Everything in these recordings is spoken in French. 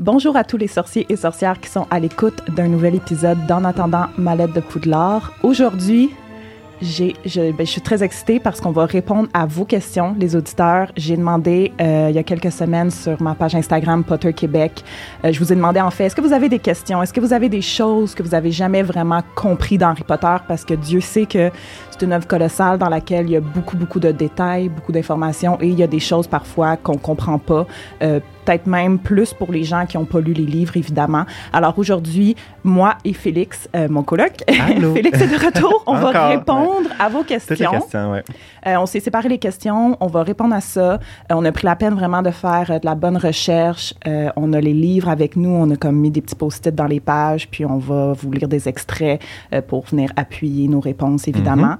Bonjour à tous les sorciers et sorcières qui sont à l'écoute d'un nouvel épisode d'En attendant ma lettre de Poudlard. Aujourd'hui, je, ben, je suis très excitée parce qu'on va répondre à vos questions, les auditeurs. J'ai demandé euh, il y a quelques semaines sur ma page Instagram Potter Québec, euh, je vous ai demandé en fait, est-ce que vous avez des questions? Est-ce que vous avez des choses que vous avez jamais vraiment compris d'Harry Potter? Parce que Dieu sait que c'est une œuvre colossale dans laquelle il y a beaucoup, beaucoup de détails, beaucoup d'informations et il y a des choses parfois qu'on comprend pas. Euh, peut-être même plus pour les gens qui n'ont pas lu les livres, évidemment. Alors aujourd'hui, moi et Félix, euh, mon coloc. Félix est de retour. On va répondre à vos Toutes les questions. ouais. Euh, on s'est séparé les questions, on va répondre à ça. Euh, on a pris la peine vraiment de faire de la bonne recherche. On a les livres avec nous, on a comme mis des petits post-it dans les pages, puis on va vous lire des extraits pour venir appuyer nos réponses, évidemment.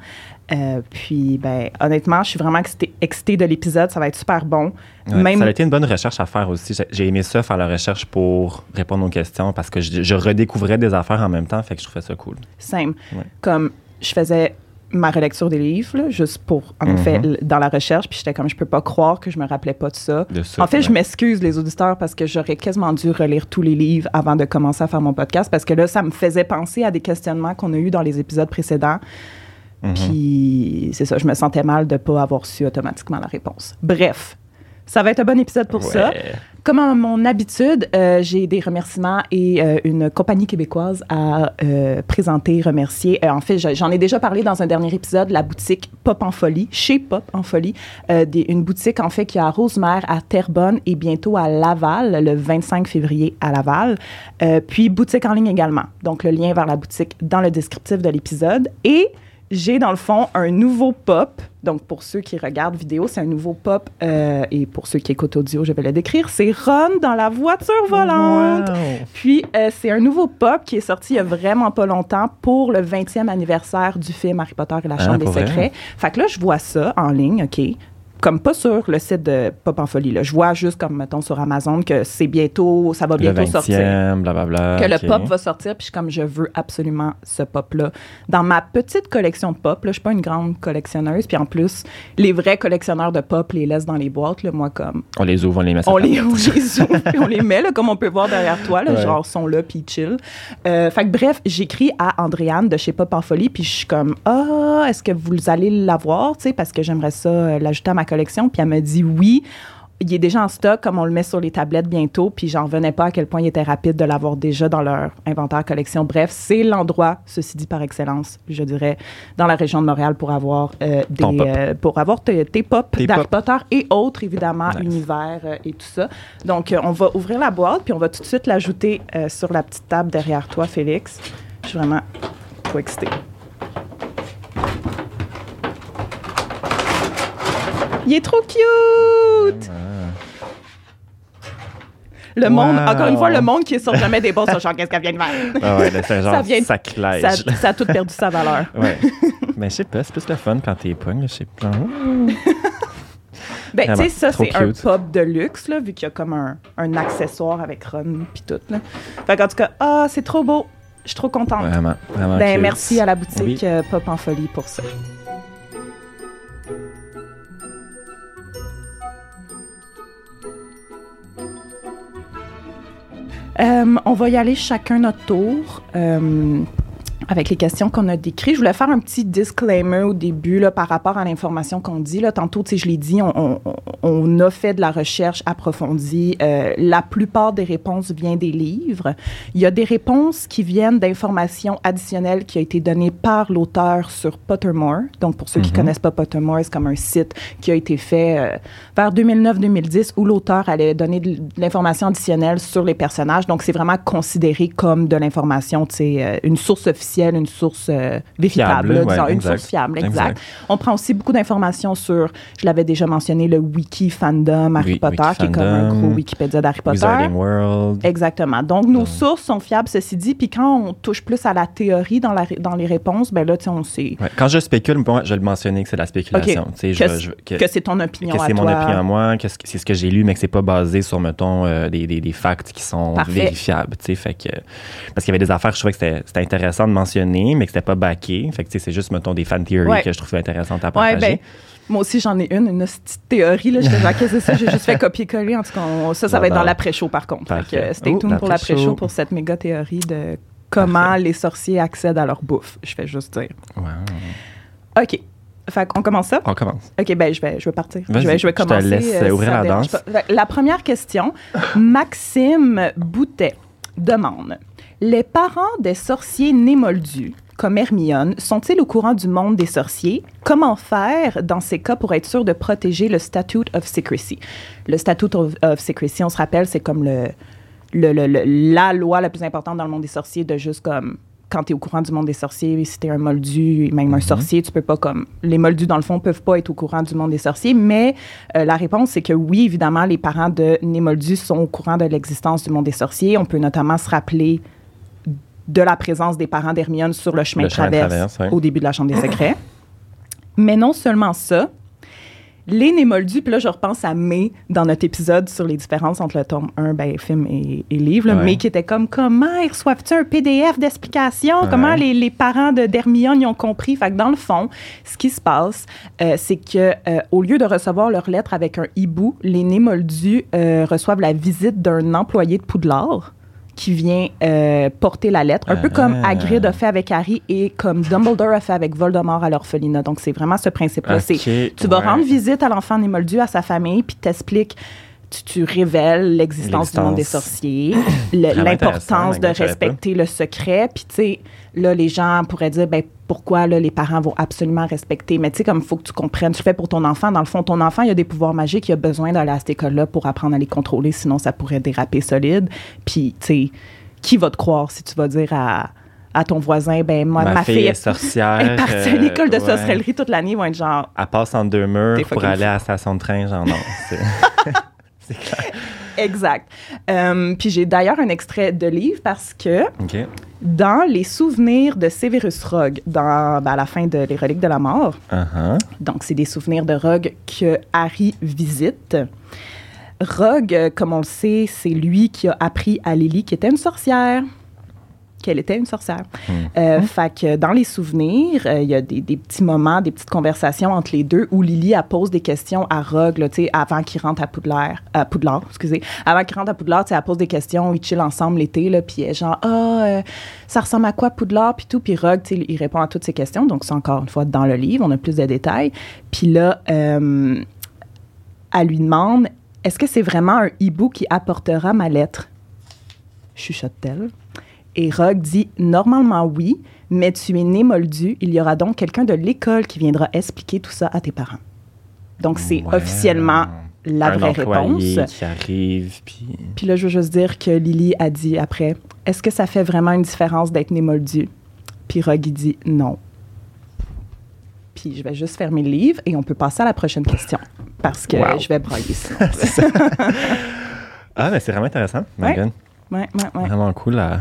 Euh, puis, ben, honnêtement, je suis vraiment excitée, excitée de l'épisode. Ça va être super bon. Ouais, Même Ça a été une bonne recherche à faire aussi. J'ai- aimé ça, faire la recherche pour répondre aux questions parce que je, je redécouvrais des affaires en même temps, fait que je trouvais ça cool. simple. Ouais. Comme je faisais ma relecture des livres, là, juste pour, en effet, l- dans la recherche, puis j'étais comme, je peux pas croire que je me rappelais pas de ça. De ça, En fait, je m'excuse, les auditeurs, parce que j'aurais quasiment dû relire tous les livres avant de commencer à faire mon podcast, parce que là, ça me faisait penser à des questionnements qu'on a eus dans les épisodes précédents. Mhm. Puis, c'est ça, je me sentais mal de pas avoir su automatiquement la réponse. Bref, ça va être un bon épisode pour ça. Comme à mon habitude, euh, j'ai des remerciements et euh, une compagnie québécoise à euh, présenter, remercier. En fait, je- j'en ai déjà parlé dans un dernier épisode, la boutique Pop en Folie, chez Pop en Folie, des- une boutique en fait qui est à Rosemère, à Terrebonne et bientôt à Laval, le 25 février à Laval. Puis boutique en ligne également. Donc le lien vers la boutique dans le descriptif de l'épisode. Et j'ai dans le fond un nouveau pop. Donc pour ceux qui regardent vidéo, c'est un nouveau pop. euh, et pour ceux qui écoutent audio, je vais le décrire. C'est Ron dans la voiture volante. Wow. Puis euh, c'est un nouveau pop qui est sorti il y a vraiment pas longtemps pour le 20e anniversaire du film Harry Potter et la Ah, Chambre des vrai? Secrets. Fait que là, je vois ça en ligne, OK? Comme pas sur le site de Pop en Folie. Là. Je vois juste comme, mettons, sur Amazon que c'est bientôt, ça va Le bientôt 20e, sortir blablabla. que le pop va sortir, puis je suis comme je veux absolument ce pop-là. Dans ma petite collection de pop, là, je suis pas une grande collectionneuse, puis en plus, les vrais collectionneurs de pop les laissent dans les boîtes, là, moi comme On les ouvre, on les met on les, on les ouvre, puis on les met, là, comme on peut voir derrière toi, là, Ouais. genre sont là, puis chill. Euh, fait que bref, j'écris à Andréane de chez Pop en Folie, puis je suis comme ah, est-ce que vous allez l'avoir, tu sais, parce que j'aimerais ça euh, l'ajouter à ma collection, puis elle me dit oui. Il est déjà en stock, comme on le met sur les tablettes bientôt, puis j'en revenais pas à quel point il était rapide de l'avoir déjà dans leur inventaire collection. Bref, c'est l'endroit, ceci dit par excellence, je dirais, dans la région de Montréal pour avoir euh, des, euh, pour avoir tes, tes pop d'Harry. Potter et autres évidemment, Nice. univers euh, et tout ça. Donc, euh, on va ouvrir la boîte, puis on va tout de suite l'ajouter sur la petite table derrière toi, Félix. Je suis vraiment trop excitée. Il est trop cute! Le monde, encore une fois, le monde qui sort jamais des boîtes, genre, qu'est-ce qu'elle vient de faire? Ah ouais, c'est genre Ça vient sacrilège. Ça, ça a tout perdu sa valeur. Ouais. Mais je sais pas, c'est plus le fun quand t'es pognes, je sais pas. Ben, tu sais, ça, c'est un pop de luxe, là, vu qu'il y a comme un, un accessoire avec Ron puis tout, là. Fait qu'en tout cas, ah, c'est trop beau. Je suis trop contente. Vraiment, vraiment. Ben, cute. merci à la boutique Oui. euh, Pop en Folie pour ça. On va y aller chacun notre tour. Avec les questions qu'on a décrites. Je voulais faire un petit disclaimer au début là, par rapport à l'information qu'on dit. Là. Tantôt, tu sais, je l'ai dit, on, on- on a fait de la recherche approfondie. Euh, la plupart des réponses viennent des livres. Il y a des réponses qui viennent d'informations additionnelles qui ont été données par l'auteur sur Pottermore. Donc, pour ceux qui Mhm. connaissent pas Pottermore, c'est comme un site qui a été fait euh, vers 2009-2010 où l'auteur allait donner de, de l'information additionnelle sur les personnages. Donc, c'est vraiment considéré comme de l'information, euh, une source officielle, une source euh, vérifiable, Fiable, là, ouais, disons, une exact. source fiable, exact. Exact. On prend aussi beaucoup d'informations sur, je l'avais déjà mentionné, le wiki fandom Harry Oui, Potter, wiki qui est comme un gros Wikipédia d'Harry Potter. Wizarding World. Exactement. Donc, nos Donc. sources sont fiables, ceci dit. Puis quand on touche plus à la théorie dans, la, ré- dans les réponses, ben là, tu sais, on sait Ouais. Quand je spécule, moi, je le mentionnais que c'est de la spéculation. Que, je- je- que- que c'est ton opinion que à c'est mon opinion à moi, que c'est ce que j'ai lu, mais que c'est pas basé sur, mettons, euh, des, des, des facts qui sont Parfait. vérifiables. Fait que, parce qu'il y avait des affaires je trouvais que c'était intéressant de mais que c'était pas backé. Fait que c'est juste, mettons, des fan theories Ouais. que je trouvais intéressantes à Ouais, partager. ben, Moi aussi, j'en ai une, une petite théorie. Là. Je fais, qu'est-ce que c'est ça? J'ai juste fait copier-coller. En tout cas, on- ça, ça va être dans l'après-show, par contre. Fait que, stay tuned pour l'après-show pour cette méga théorie de comment les sorciers accèdent à leur bouffe. Je fais juste dire. Wow. OK. Fait qu'on commence ça? On commence. OK, ben je vais, je vais partir. Je vais, je vais je te commencer. laisse, euh, ouvrir la danse. La première question, Maxime Boutet demande Les parents des sorciers nés moldus, comme Hermione, sont-ils au courant du monde des sorciers? Comment faire dans ces cas pour être sûr de protéger le Statute of Secrecy? Le Statute of, of Secrecy, on se rappelle, c'est comme le, le- le- le- la loi la plus importante dans le monde des sorciers de juste comme quand tu es au courant du monde des sorciers, si tu es un moldu, même un sorcier, tu peux pas comme les moldus dans le fond peuvent pas être au courant du monde des sorciers, mais euh, la réponse c'est que oui, évidemment, les parents de nés moldus sont au courant de l'existence du monde des sorciers. On peut notamment se rappeler de la présence des parents d'Hermione sur le chemin Le de traverse, traverse, ouais. au début de la Chambre des secrets. Mais non seulement ça, les Némoldus, puis là, je repense à May dans notre épisode sur les différences entre le tome 1, ben, film et, et livre. Là, Ouais. May qui était comme comment ils reçoivent-ils un PDF d'explication? Comment les, les parents de d'Hermione y ont compris? Fait que dans le fond, ce qui se passe, euh, c'est que euh, au lieu de recevoir leur lettre avec un hibou, les Némoldus euh, reçoivent la visite d'un employé de Poudlard qui vient euh, porter la lettre, un peu comme Ah. Hagrid a fait avec Harry et comme Dumbledore a fait avec Voldemort à l'orphelinat. Donc, c'est vraiment ce principe-là. Ok, C'est tu vas rendre visite à l'enfant Némoldu, à sa famille, puis t'expliques, tu, tu révèles l'existence du monde des sorciers, l'importance de savais pas. respecter le secret. Puis, tu sais, là, les gens pourraient dire, ben pourquoi là, les parents vont absolument respecter? Mais tu sais, comme il faut que tu comprennes, tu fais pour ton enfant. Dans le fond, ton enfant, il a des pouvoirs magiques, il a besoin d'aller à cette école-là pour apprendre à les contrôler, sinon ça pourrait déraper solide. Puis, tu sais, qui va te croire si tu vas dire à, à ton voisin, ben moi, ma, Ma, fille, est est sorcière. est partie à une euh, de ouais. sorcellerie toute l'année, ils vont être genre, Elle passe en deux murs pour aller fou. à la station de train, genre non. c'est- Exact. Euh, puis j'ai d'ailleurs un extrait de livre parce que dans les souvenirs de Severus Rogue, dans, ben, à la fin de Les Reliques de la Mort, Uh-huh. donc c'est des souvenirs de Rogue que Harry visite. Rogue, euh, comme on le sait, c'est lui qui a appris à Lily qu'elle était une sorcière. Qu'elle était une sorcière. Euh, Fait que dans les souvenirs, euh, il y a des, des petits moments, des petites conversations entre les deux où Lily elle pose des questions à Rogue, là, tu sais, avant qu'il rentre à Poudlard, à Poudlard, excusez, avant qu'il rentre à Poudlard, tu sais, elle pose des questions, ils chillent ensemble l'été, là, puis elle est genre, ah, euh, ça ressemble à quoi Poudlard, puis tout, puis Rogue, tu sais, il répond à toutes ces questions, donc c'est encore une fois dans le livre, on a plus de détails. Puis là, euh, elle lui demande, est-ce que c'est vraiment un hibou qui apportera ma lettre? Chuchote-t-elle. Et Rogue dit Normalement oui, mais tu es né moldu. Il y aura donc quelqu'un de l'école qui viendra expliquer tout ça à tes parents. Donc, c'est Ouais. officiellement la Un vraie réponse. qui arrive, puis... Puis là, je veux juste dire que Lily a dit après Est-ce que ça fait vraiment une différence d'être né moldu? Puis Rogue, dit non. Puis je vais juste fermer le livre et on peut passer à la prochaine question. Parce que Wow. je vais brailler sinon. Ah, mais c'est vraiment intéressant. Megan. ouais, ouais, ouais. Vraiment cool. là.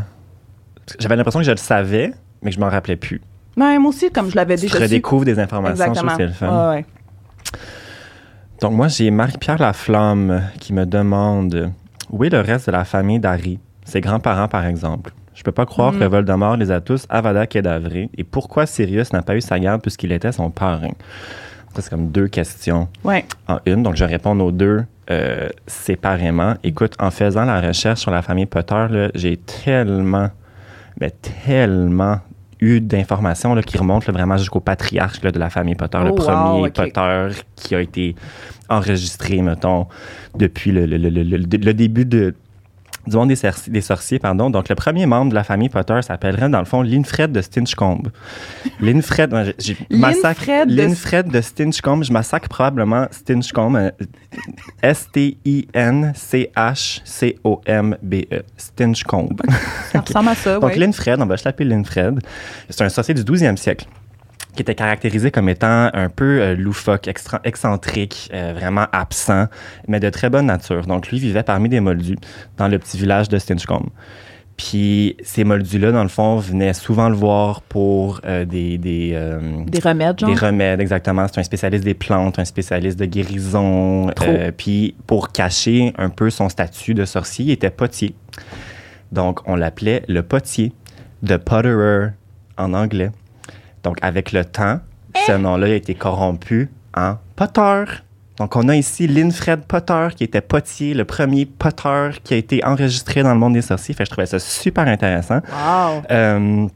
J'avais l'impression que je le savais, mais que je m'en rappelais plus. Ouais, moi aussi, comme je l'avais déjà su. redécouvres des informations, je trouve Exactement. que c'est le fun. Ouais. Donc moi, j'ai Marie-Pierre Laflamme qui me demande où est le reste de la famille d'Harry, ses grands-parents par exemple? Je peux pas croire Mm. que Voldemort les a tous avada Kedavra et pourquoi Sirius n'a pas eu sa garde puisqu'il était son parrain. Ça, c'est comme deux questions Ouais. en une, donc je vais répondre aux deux euh, séparément. Écoute, en faisant la recherche sur la famille Potter, j'ai tellement, mais tellement eu d'informations qui remontent là, vraiment jusqu'au patriarche là, de la famille Potter, le Oh, wow, premier. Potter qui a été enregistré, mettons, depuis le, le- le- le- le- le début de, du monde des, sorci- des sorciers. Pardon. Donc, le premier membre de la famille Potter s'appellerait, dans le fond, Linfred de Stinchcombe. Linfred, j'ai- j'ai- massacre- Linfred de- Linfred de Stinchcombe. Je massacre probablement Stinchcombe. euh, S-T-I-N-C-H-C-O-M-B-E. Stinchcombe. Ça ressemble à ça, Donc, ouais. Linfred, on va juste l'appeler Linfred. C'est un sorcier du 12e siècle qui était caractérisé comme étant un peu euh, loufoque, extra- excentrique, euh, vraiment absent, mais de très bonne nature. Donc, lui vivait parmi des moldus dans le petit village de Stinchcombe. Puis, ces moldus-là, dans le fond, venaient souvent le voir pour euh, des... des euh, Des remèdes, genre? des remèdes, exactement. C'est un spécialiste des plantes, un spécialiste de guérison. Euh, puis pour cacher un peu son statut de sorcier, il était potier. Donc on l'appelait le potier, de potterer en anglais. Donc avec le temps, ce nom-là a été corrompu en Potter. Donc, on a ici Linfred Potter, qui était potier, le premier Potter qui a été enregistré dans le monde des sorciers. Fait que je trouvais ça super intéressant. Wow. Euh,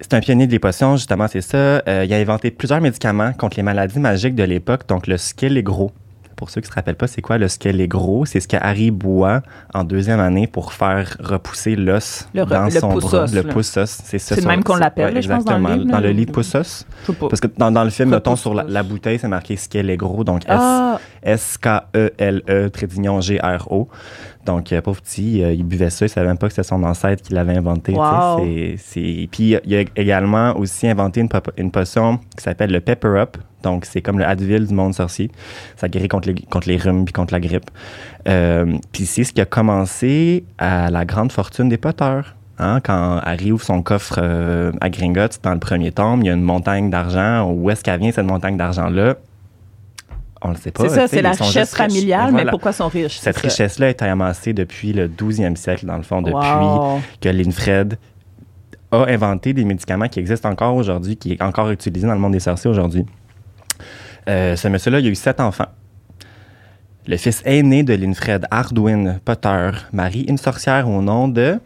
c'est un pionnier des potions, justement, c'est ça. Euh, il a inventé plusieurs médicaments contre les maladies magiques de l'époque, donc le gros pour ceux qui ne se rappellent pas, c'est quoi le gros? C'est ce que Harry boit en deuxième année pour faire repousser l'os re- dans le son bras. Le là. poussos, c'est ça. C'est même qu'on l'appelle, ouais, je pense, dans le exactement. livre, Dans le livre sais pas. Parce que dans, dans le film, mettons, sur la, bouteille, c'est marqué gros donc S- Ah, S-K-E-L-E, trait d'union G-R-O. Donc, euh, pauvre petit, euh, il buvait ça, il savait même pas que c'était son ancêtre qui l'avait inventé. Wow. Puis, il a également aussi inventé une, potion qui s'appelle le Pepper Up. Donc, c'est comme le Advil du monde sorcier. Ça guérit contre les, contre les rhumes puis contre la grippe. Euh, puis, c'est ce qui a commencé à la grande fortune des poteurs. Hein, quand Harry ouvre son coffre euh, à Gringotts dans le premier tome, il y a une montagne d'argent. Où est-ce qu'elle vient, cette montagne d'argent-là? On le sait pas. c'est ça, c'est la richesse familiale, mais pourquoi sont riches? Cette richesse-là été amassée depuis le 12e siècle, dans le fond, depuis Wow. que Linfred a inventé des médicaments qui existent encore aujourd'hui, qui est encore utilisé dans le monde des sorciers aujourd'hui. Euh, ce monsieur-là, il a eu sept enfants. Le fils aîné de Linfred, Ardwin Potter, marie une sorcière au nom de,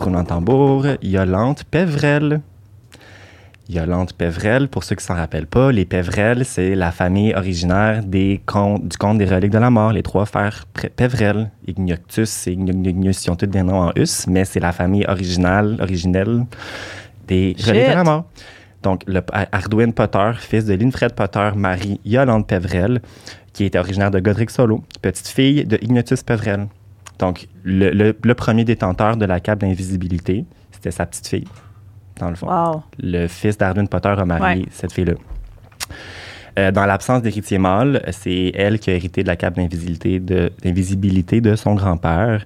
roulement de tambour, Yolande Pévrel. Yolande Pévrel, pour ceux qui s'en rappellent pas, les Pévrel, c'est la famille originaire des contes, du conte des reliques de la mort, les trois frères Pévrel, Ignoctus et Ignomius, ils ont tous des noms en us, mais c'est la famille originale, originelle des Shit. reliques de la mort. Donc, le, Ardwin Potter, fils de Linfred Potter, marie Yolande Pévrel, qui était originaire de Godric Solo, petite fille de Ignotus Pévrel. Donc, le, le- le premier détenteur de la cape d'invisibilité, c'était sa petite fille, dans le fond Wow. le fils d'Arden Potter a marié Ouais. cette fille-là. Euh, dans l'absence d'héritier mâle, c'est elle qui a hérité de la cape d'invisibilité de, d'invisibilité de son grand-père.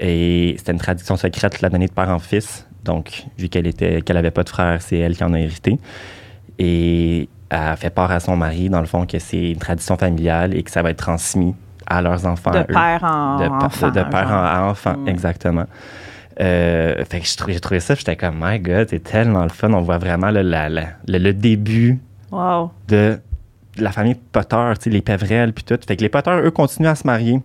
Et c'était une tradition secrète la donnée de père en fils. Donc, vu qu'elle était qu'elle avait pas de frère, c'est elle qui en a hérité. Et a fait part à son mari, dans le fond, que c'est une tradition familiale et que ça va être transmis à leurs enfants. De eux père en de, enfant. de- de père en- à enfant, Mm. exactement. Euh, fait que j'ai trouvé ça, puis j'étais comme, my God, c'est tellement le fun. On voit vraiment le, la- la- le, le début Wow. de la famille Potter, tu sais, les Pévrel, puis tout. Fait que les Potter, eux, continuent à se marier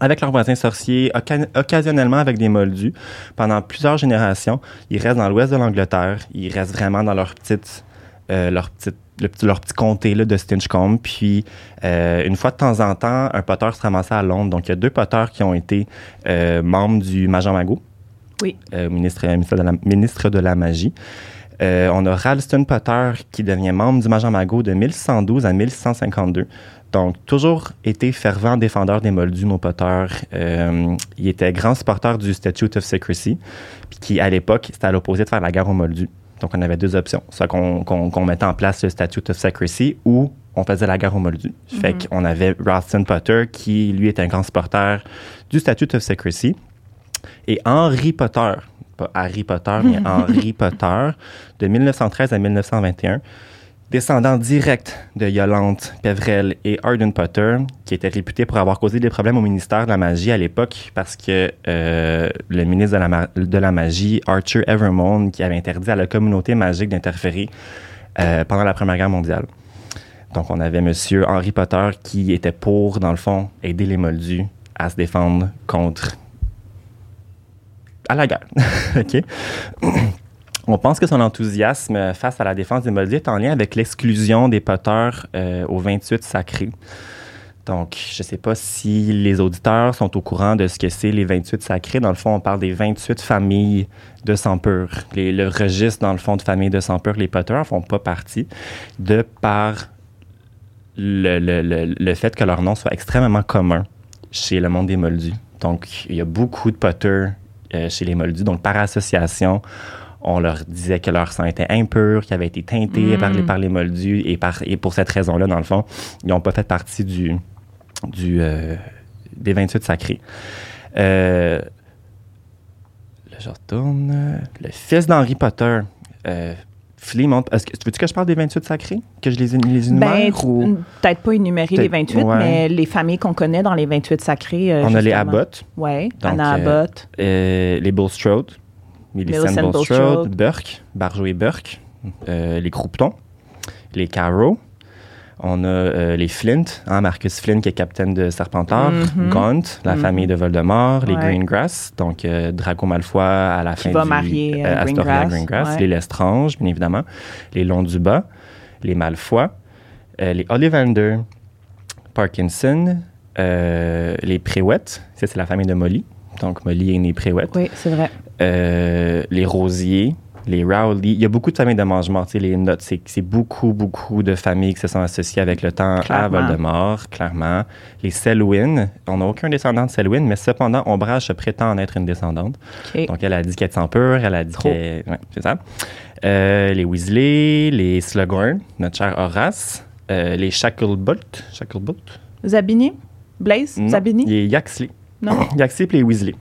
avec leurs voisins sorciers, occasionnellement avec des moldus. Pendant plusieurs générations, ils restent dans l'ouest de l'Angleterre. Ils restent vraiment dans leur petite, euh, leur petite le petit, leur petit comté là, de Stinchcombe. Puis, euh, une fois de temps en temps, un Potter se ramassait à Londres. Donc, il y a deux Potters qui ont été euh, membres du Major Mago, Oui. euh, ministre, ministre, de la, ministre de la Magie. Euh, on a Ralston Potter qui devient membre du Major Mago de 1612 à 1652. Donc, toujours été fervent défendeur des Moldus, nos Potter. Euh, il était grand supporter du Statute of Secrecy, puis qui, à l'époque, c'était à l'opposé de faire la guerre aux Moldus. Donc, on avait deux options. Soit qu'on qu'on mettait en place le Statute of Secrecy ou on faisait la guerre aux Moldus. Fait Mhm. qu'on avait Ralston Potter qui, lui, était un grand supporter du Statute of Secrecy. Et Henry Potter, pas Harry Potter, mais Henry Potter, de 1913 à 1921, descendant direct de Yolande Pevrel et Arden Potter, qui était réputé pour avoir causé des problèmes au ministère de la Magie à l'époque parce que euh, le ministre de la, ma- de la Magie, Archer Evermond, qui avait interdit à la communauté magique d'interférer euh, pendant la Première Guerre mondiale. Donc, on avait Monsieur Henry Potter qui était pour, dans le fond, aider les Moldus à se défendre contre à la guerre. OK? On pense que son enthousiasme face à la défense des Moldus est en lien avec l'exclusion des Potters euh, aux 28 sacrés. Donc, je ne sais pas si les auditeurs sont au courant de ce que c'est les 28 sacrés. Dans le fond, on parle des 28 familles de sang pur. Les- le registre, dans le fond, de familles de sang pur, les Potters en font pas partie, de par le, le- le- le fait que leur nom soit extrêmement commun chez le monde des Moldus. Donc, il y a beaucoup de Potters euh, chez les Moldus. Donc, par association, on leur disait que leur sang était impur, qu'il avait été teinté Mm. par, les, par les Moldus. Et, par, et pour cette raison-là, dans le fond, ils n'ont pas fait partie du, du, euh, des 28 sacrés. Euh, là, je retourne. Le fils d'Henry Potter, montre. Est-ce que, veux-tu que je parle des 28 sacrés? Que je les, les Ben, énumère? ou... peut-être pas énumérer les Peut-être- 28, ouais. mais les familles qu'on connaît dans les 28 sacrés. euh, On a les justement. Abbott, Oui, Anna euh, Abbott. euh, les Bulstrode, Millicent Bulstrode. Burke, Barjo et Burke, euh, les Croupetons, les Carrow, On a euh, les Flint, hein, Marcus Flint qui est capitaine de Serpentard, Mhm. Gaunt, la Mhm. famille de Voldemort, les. Greengrass, donc euh, Draco Malfoy à la Qui fin va du marier, euh, Astoria Greengrass, Greengrass, ouais. les Lestrange, bien évidemment, les Londuba, les Malfoy, euh, les Ollivander, Parkinson, euh, les Préouettes, ça c'est la famille de Molly, donc Molly est née Préouette, Oui, c'est vrai. euh, les Rosiers, les Rowley. Il y a beaucoup de familles de mange-morts. tu sais, Les notes, c'est beaucoup, beaucoup de familles qui se sont associées avec le temps à. Voldemort, clairement. Les Selwyn, on n'a aucun descendant de Selwyn, mais cependant, Ombrage se prétend en être une descendante. Donc, elle a dit qu'elle est sans peur, elle a dit qu'elle... Ouais, c'est ça. Euh, les Weasley, les Slughorn, notre cher Horace, euh, les Shacklebolt. Shacklebolt? Zabini? Blaze? Non, Zabini? Les Yaxley. Non? Yaxley et les Weasley.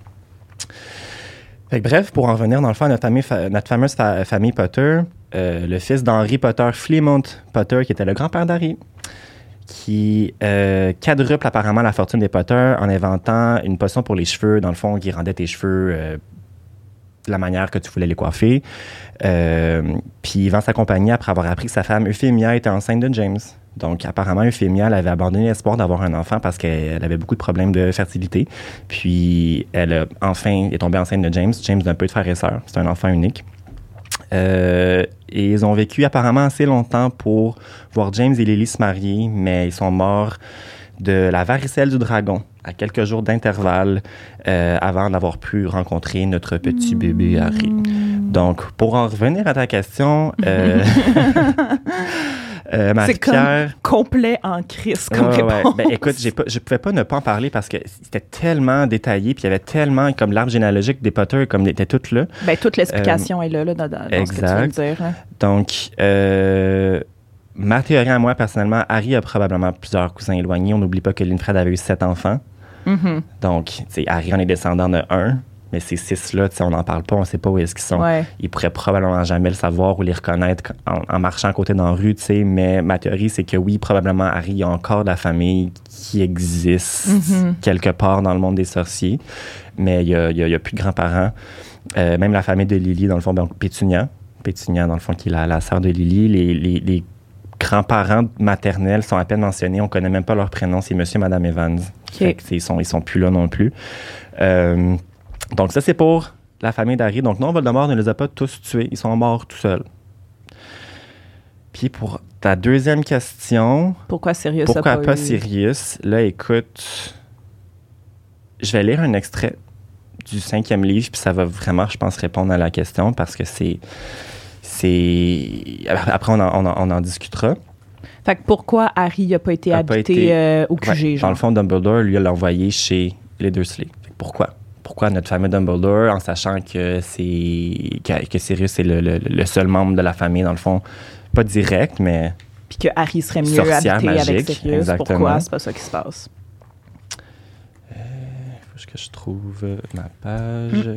Fait bref, pour en revenir dans le fond à notre, fameuse fa- famille Potter, euh, le fils d'Henry Potter, Fleamont Potter, qui était le grand-père d'Harry, qui euh, quadruple apparemment la fortune des Potter en inventant une potion pour les cheveux, dans le fond, qui rendait tes cheveux euh, de la manière que tu voulais les coiffer. Puis il vend sa compagnie après avoir appris que sa femme Euphemia était enceinte de James. Donc apparemment, Euphemia, elle avait abandonné l'espoir d'avoir un enfant parce qu'elle avait beaucoup de problèmes de fertilité. Puis elle a enfin est tombée enceinte de James. James d'un peu de frère et sœur. C'est un enfant unique. Euh, et ils ont vécu apparemment assez longtemps pour voir James et Lily se marier, mais ils sont morts de la varicelle du dragon à quelques jours d'intervalle euh, avant d'avoir pu rencontrer notre petit bébé Harry. Donc, pour en revenir à ta question, euh, euh, Marie-Pierre... Complet en crise comme Ouais, ouais. réponse. Ben, écoute, pas, je pouvais pas ne pas en parler parce que c'était tellement détaillé, puis il y avait tellement, comme l'arbre généalogique des Potter, comme était toute là. Ben, toute l'explication est là, là dans, dans- dans ce que tu viens de exact. dire. hein. Donc, euh, ma théorie à moi, personnellement, Harry a probablement plusieurs cousins éloignés. On n'oublie pas que Linfred avait eu sept enfants. Mhm. Donc, tu sais, Harry en est descendant de un, mais ces six-là, on n'en parle pas, on ne sait pas où est-ce qu'ils sont. Ouais. Ils pourraient probablement jamais le savoir ou les reconnaître en, en marchant à côté dans la rue. Mais ma théorie, c'est que oui, probablement, Harry, il y a encore de la famille qui existe Mhm. quelque part dans le monde des sorciers. Mais il n'y a, plus de grands-parents. Euh, même la famille de Lily, dans le fond, donc Pétunia. Pétunia, dans le fond, qui est la, la sœur de Lily. Les, les- les grands-parents maternels sont à peine mentionnés. On connaît même pas leur prénom. C'est Monsieur et Madame Evans. Fait que c'est- ils, sont, ils sont plus là non plus. Euh, donc, ça, c'est pour la famille d'Harry. Donc, non, Voldemort ne les a pas tous tués. Ils sont morts tout seuls. Puis, pour ta deuxième question, Pourquoi Sirius pourquoi a pas, pas, eu- Sirius? Là, écoute, je vais lire un extrait du cinquième livre, puis ça va vraiment, je pense, répondre à la question parce que c'est. c'est Après, on en, on en- on en discutera. Fait que pourquoi Harry n'a pas été A pas habité été- euh, au QG, Ouais, dans genre? le fond, Dumbledore, lui, l'a envoyé chez les Dursley. Fait que Pourquoi? Pourquoi notre fameux Dumbledore, en sachant que c'est que, que Sirius est le, le- le seul membre de la famille, dans le fond, pas direct, mais Puis que Harry serait mieux habité avec magique, Sirius. exactement. Pourquoi? C'est pas ça qui se passe. faut que je trouve ma page?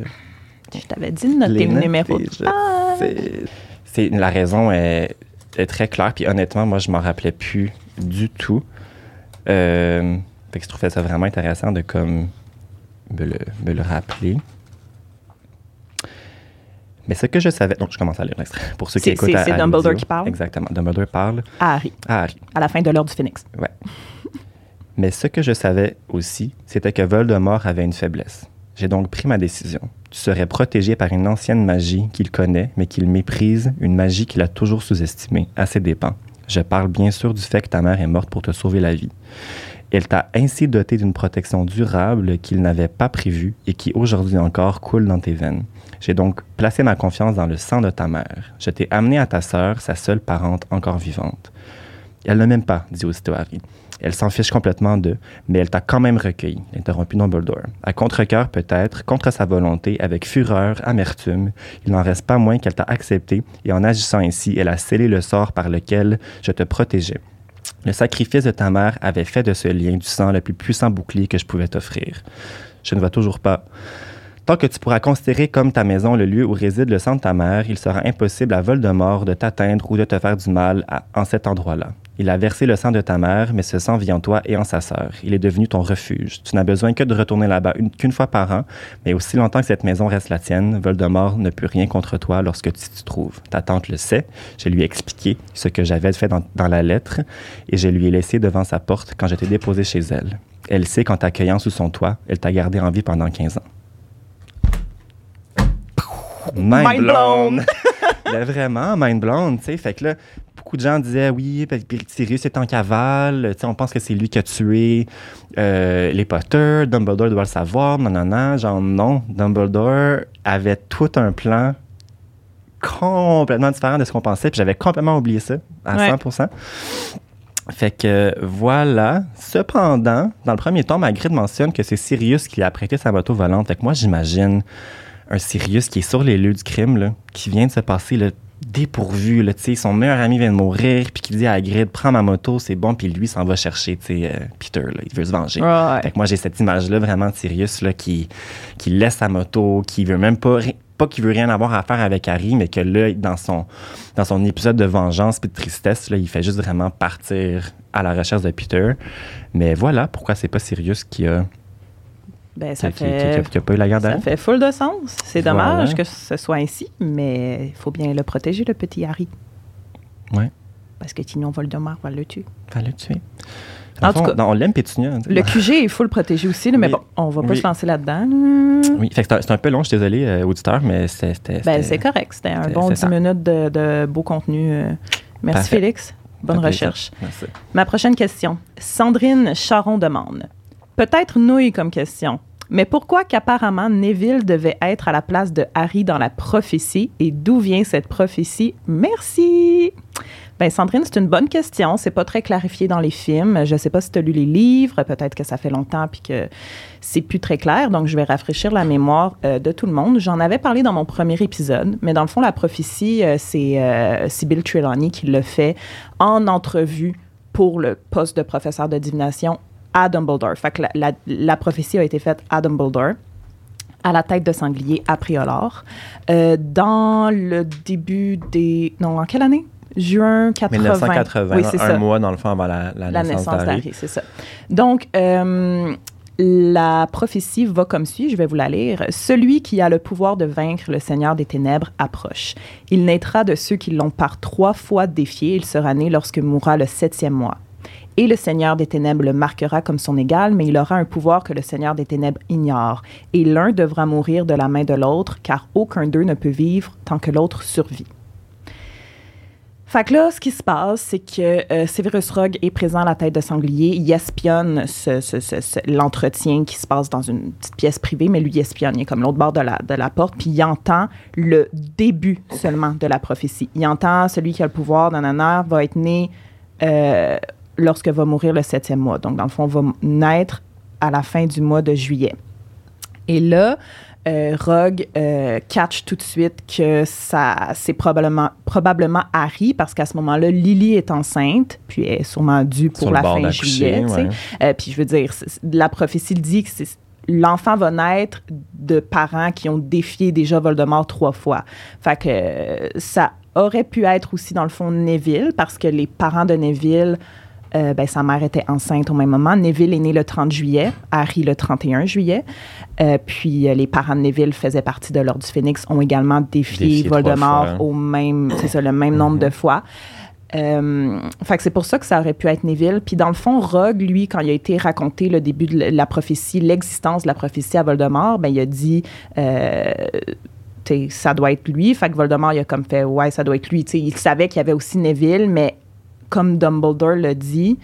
Je t'avais dit de noter le numéro de page. C'est la raison est, est très claire. Puis honnêtement, moi, je m'en rappelais plus du tout. Euh, fait que je trouvais ça vraiment intéressant de comme me le, me le rappeler. Mais ce que je savais, donc je commence à lire l'extrait. Pour ceux qui écoutent c'est- à Dumbledore qui parle? Exactement. Dumbledore parle À Harry, à Harry. à la fin de l'heure du Phoenix. Mais ce que je savais aussi, c'était que Voldemort avait une faiblesse. J'ai donc pris ma décision. Tu serais protégé par une ancienne magie qu'il connaît, mais qu'il méprise, une magie qu'il a toujours sous-estimée, à ses dépens. Je parle bien sûr du fait que ta mère est morte pour te sauver la vie. Elle t'a ainsi doté d'une protection durable qu'il n'avait pas prévue et qui aujourd'hui encore coule dans tes veines. J'ai donc placé ma confiance dans le sang de ta mère. Je t'ai amené à ta sœur, sa seule parente encore vivante. Elle ne m'aime pas, dit aussitôt Harry. Elle s'en fiche complètement d'eux, mais elle t'a quand même recueilli, interrompit Dumbledore. À contre-cœur peut-être, contre sa volonté, avec fureur, amertume, il n'en reste pas moins qu'elle t'a accepté, et en agissant ainsi, elle a scellé le sort par lequel je te protégeais. Le sacrifice de ta mère avait fait de ce lien du sang le plus puissant bouclier que je pouvais t'offrir. Je ne vois toujours pas. Tant que tu pourras considérer comme ta maison le lieu où réside le sang de ta mère, il sera impossible à Voldemort de t'atteindre ou de te faire du mal en cet endroit-là. Il a versé le sang de ta mère, mais ce sang vit en toi et en sa sœur. Il est devenu ton refuge. Tu n'as besoin que de retourner là-bas une- qu'une fois par an, mais aussi longtemps que cette maison reste la tienne, Voldemort ne peut rien contre toi lorsque tu t'y trouves. Ta tante le sait. Je lui ai expliqué ce que j'avais fait dans, dans la lettre et je lui ai laissé devant sa porte quand j'étais déposé chez elle. Elle sait qu'en t'accueillant sous son toit, elle t'a gardé en vie pendant 15 ans. Mind, Mind blown. vraiment, mind blown, tu sais. Fait que là, beaucoup de gens disaient oui, puis Sirius est en cavale, tu sais, on pense que c'est lui qui a tué euh, les Potter, Dumbledore doit le savoir, non, non, non. Genre, non, Dumbledore avait tout un plan complètement différent de ce qu'on pensait, puis j'avais complètement oublié ça, à Ouais. 100%. Fait que voilà. Cependant, dans le premier tome, Hagrid mentionne que c'est Sirius qui a prêté sa moto volante. Fait que moi, j'imagine un Sirius qui est sur les lieux du crime, là, qui vient de se passer là, dépourvu. Là, tu sais, son meilleur ami vient de mourir, puis qui dit à Hagrid, prends ma moto, c'est bon, puis lui s'en va chercher tu sais, euh, Peter. Là, il veut se venger. Ouais. Fait que moi, j'ai cette image-là vraiment de Sirius là, qui, qui laisse sa moto, qui veut même pas, pas qu'il veut rien avoir à faire avec Harry, mais que là, dans son, dans son épisode de vengeance puis de tristesse, là, il fait juste vraiment partir à la recherche de Peter. Mais voilà pourquoi c'est pas Sirius qui a, Ben, ça fait, qui- pas eu la garde ça fait full de sens. C'est Voilà. dommage que ce soit ainsi, mais il faut bien le protéger, le petit Harry. Ouais. Parce que sinon, Voldemort va le tuer. Fallait le tuer. En tout cas, non, on l'aime Pétunia. Le QG, il faut le protéger aussi, là, mais Oui. bon, on va pas Oui. se lancer là-dedans. là. Oui, c'est un- peu long, je suis désolé, euh, auditeur, mais c'était. Ben, c'est correct. C'était un bon c'est 10 ça. minutes de, de beau contenu. euh. Merci, Parfait. Félix. Bonne recherche. Merci. Ma prochaine question. Sandrine Charon demande Peut-être nouille comme question, mais pourquoi qu'apparemment Neville devait être à la place de Harry dans la prophétie et d'où vient cette prophétie? Merci. Ben Sandrine, c'est une bonne question. C'est pas très clarifié dans les films. Je sais pas si tu as lu les livres. Peut-être que ça fait longtemps puis que c'est plus très clair. Donc, je vais rafraîchir la mémoire euh, de tout le monde. J'en avais parlé dans mon premier épisode, mais dans le fond, la prophétie, euh, c'est euh, Sybil Trelawney qui le fait en entrevue pour le poste de professeur de divination à Dumbledore. Fait que la, la- la prophétie a été faite à Dumbledore à la tête de sanglier à Priolor. Euh, dans le début des... Non, en quelle année? Juin 80. 1980, Oui, c'est un ça mois dans le fond avant la, la, la naissance, naissance d'Harry, c'est ça. Donc, euh, la prophétie va comme suit, je vais vous la lire. Celui qui a le pouvoir de vaincre le Seigneur des Ténèbres approche. Il naîtra de ceux qui l'ont par trois fois défié. Il sera né lorsque mourra le septième mois. Et le Seigneur des Ténèbres le marquera comme son égal, mais il aura un pouvoir que le Seigneur des Ténèbres ignore. Et l'un devra mourir de la main de l'autre, car aucun d'eux ne peut vivre tant que l'autre survit. Fait que là, ce qui se passe, c'est que euh, Severus Rogue est présent à la tête de sanglier. Il espionne l'entretien qui se passe dans une petite pièce privée, mais lui, il espionne. Il est comme l'autre bord de la, de la porte, puis il entend le début seulement de la prophétie. Il entend celui qui a le pouvoir, nanana, va être né euh, lorsque va mourir le septième mois. Donc, dans le fond, va naître à la fin du mois de juillet. Et là, euh, Rogue euh, catch tout de suite que ça, c'est probablement, probablement Harry, parce qu'à ce moment-là, Lily est enceinte, puis elle est sûrement due pour Sur la fin juillet. ouais. Euh, puis je veux dire, la prophétie dit que l'enfant va naître de parents qui ont défié déjà Voldemort trois fois. Fait que euh, ça aurait pu être aussi, dans le fond, Neville, parce que les parents de Neville, euh, ben, sa mère était enceinte au même moment. Neville est né le 30 juillet, Harry le 31 juillet. Euh, puis euh, les parents de Neville faisaient partie de l'Ordre du Phénix, ont également défié, Voldemort au même, c'est ça, le même nombre de fois. Euh, fait que c'est pour ça que ça aurait pu être Neville. Puis dans le fond, Rogue, lui, quand il a été raconté le début de la- prophétie, l'existence de la prophétie à Voldemort, ben il a dit, euh, ça doit être lui. Fait que Voldemort, il a comme fait, ouais, ça doit être lui. T'sais, il savait qu'il y avait aussi Neville, mais comme Dumbledore le dit,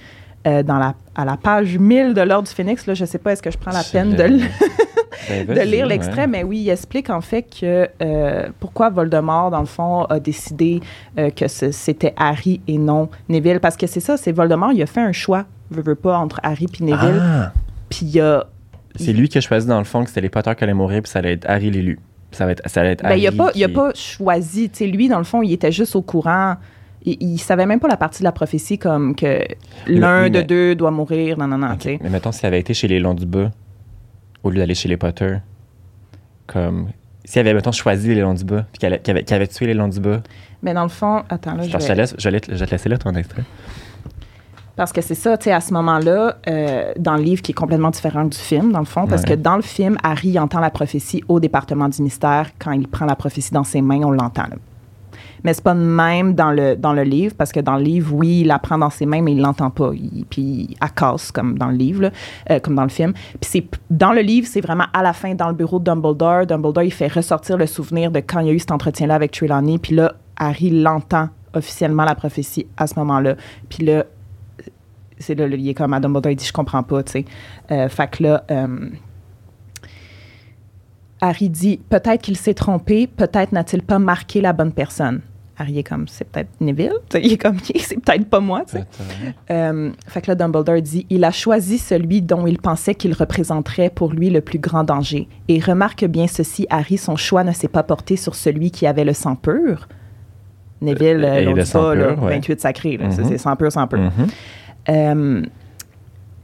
euh, dans la, à la page 1000 de l'Ordre du Phénix, là, je sais pas, est-ce que je prends la peine de Ben, de lire ouais. l'extrait, mais oui, il explique en fait que euh, pourquoi Voldemort, dans le fond, a décidé euh, que c'était Harry et non Neville. Parce que c'est ça, c'est Voldemort, il a fait un choix, veut, veut pas, entre Harry et Neville. Ah, Puis il a. c'est lui qui a choisi dans le fond que c'était les Potter qui allaient mourir, puis ça allait être Harry l'élu. Ça va être, ça allait être Ben, il Harry pas, il a qui- pas choisi. Tu sais, lui, dans le fond, il était juste au courant. Il, il savait même pas la partie de la prophétie comme que l'un de deux doit mourir. Non, non. Mais mettons, s'il avait été chez les Longs du Bas, au lieu d'aller chez les Potter, comme. S'il avait, mettons, choisi les Longs du Bas, puis qu'il avait, avait- tué les Longs du Bas, Mais dans le fond, attends, là, je je, te vais- laisse, je, vais te- je vais te laisser là ton extrait. Parce que c'est ça, tu sais, à ce moment-là, euh, dans le livre qui est complètement différent du film, dans le fond, parce Ouais. que dans le film, Harry entend la prophétie au département du mystère. Quand il prend la prophétie dans ses mains, on l'entend. Mais c'est pas de même dans le, dans le livre, parce que dans le livre, oui, il la prend dans ses mains, mais il l'entend pas. Puis il casse, comme dans le livre, euh, comme dans le film. Puis c'est dans le livre, c'est vraiment à la fin, dans le bureau de Dumbledore. Dumbledore, il fait ressortir le souvenir de quand il y a eu cet entretien-là avec Trelawney. Puis là, Harry l'entend officiellement la prophétie à ce moment-là. Puis là, c'est là, il est comme à Dumbledore, il dit Je comprends pas, tu sais. Euh, fait que là, euh, Harry dit Peut-être qu'il s'est trompé, peut-être n'a-t-il pas marqué la bonne personne. Harry est comme C'est peut-être Neville. Il est comme C'est peut-être pas moi. Euh, fait que là, Dumbledore dit Il a choisi celui dont il pensait qu'il représenterait pour lui le plus grand danger. Et remarque bien ceci, Harry, son choix ne s'est pas porté sur celui qui avait le sang pur. Neville, Euh, euh, sang pas, là, pur, ouais. 28 sacré, c'est- Mhm. c'est sang pur, sang pur. Mhm. Euh,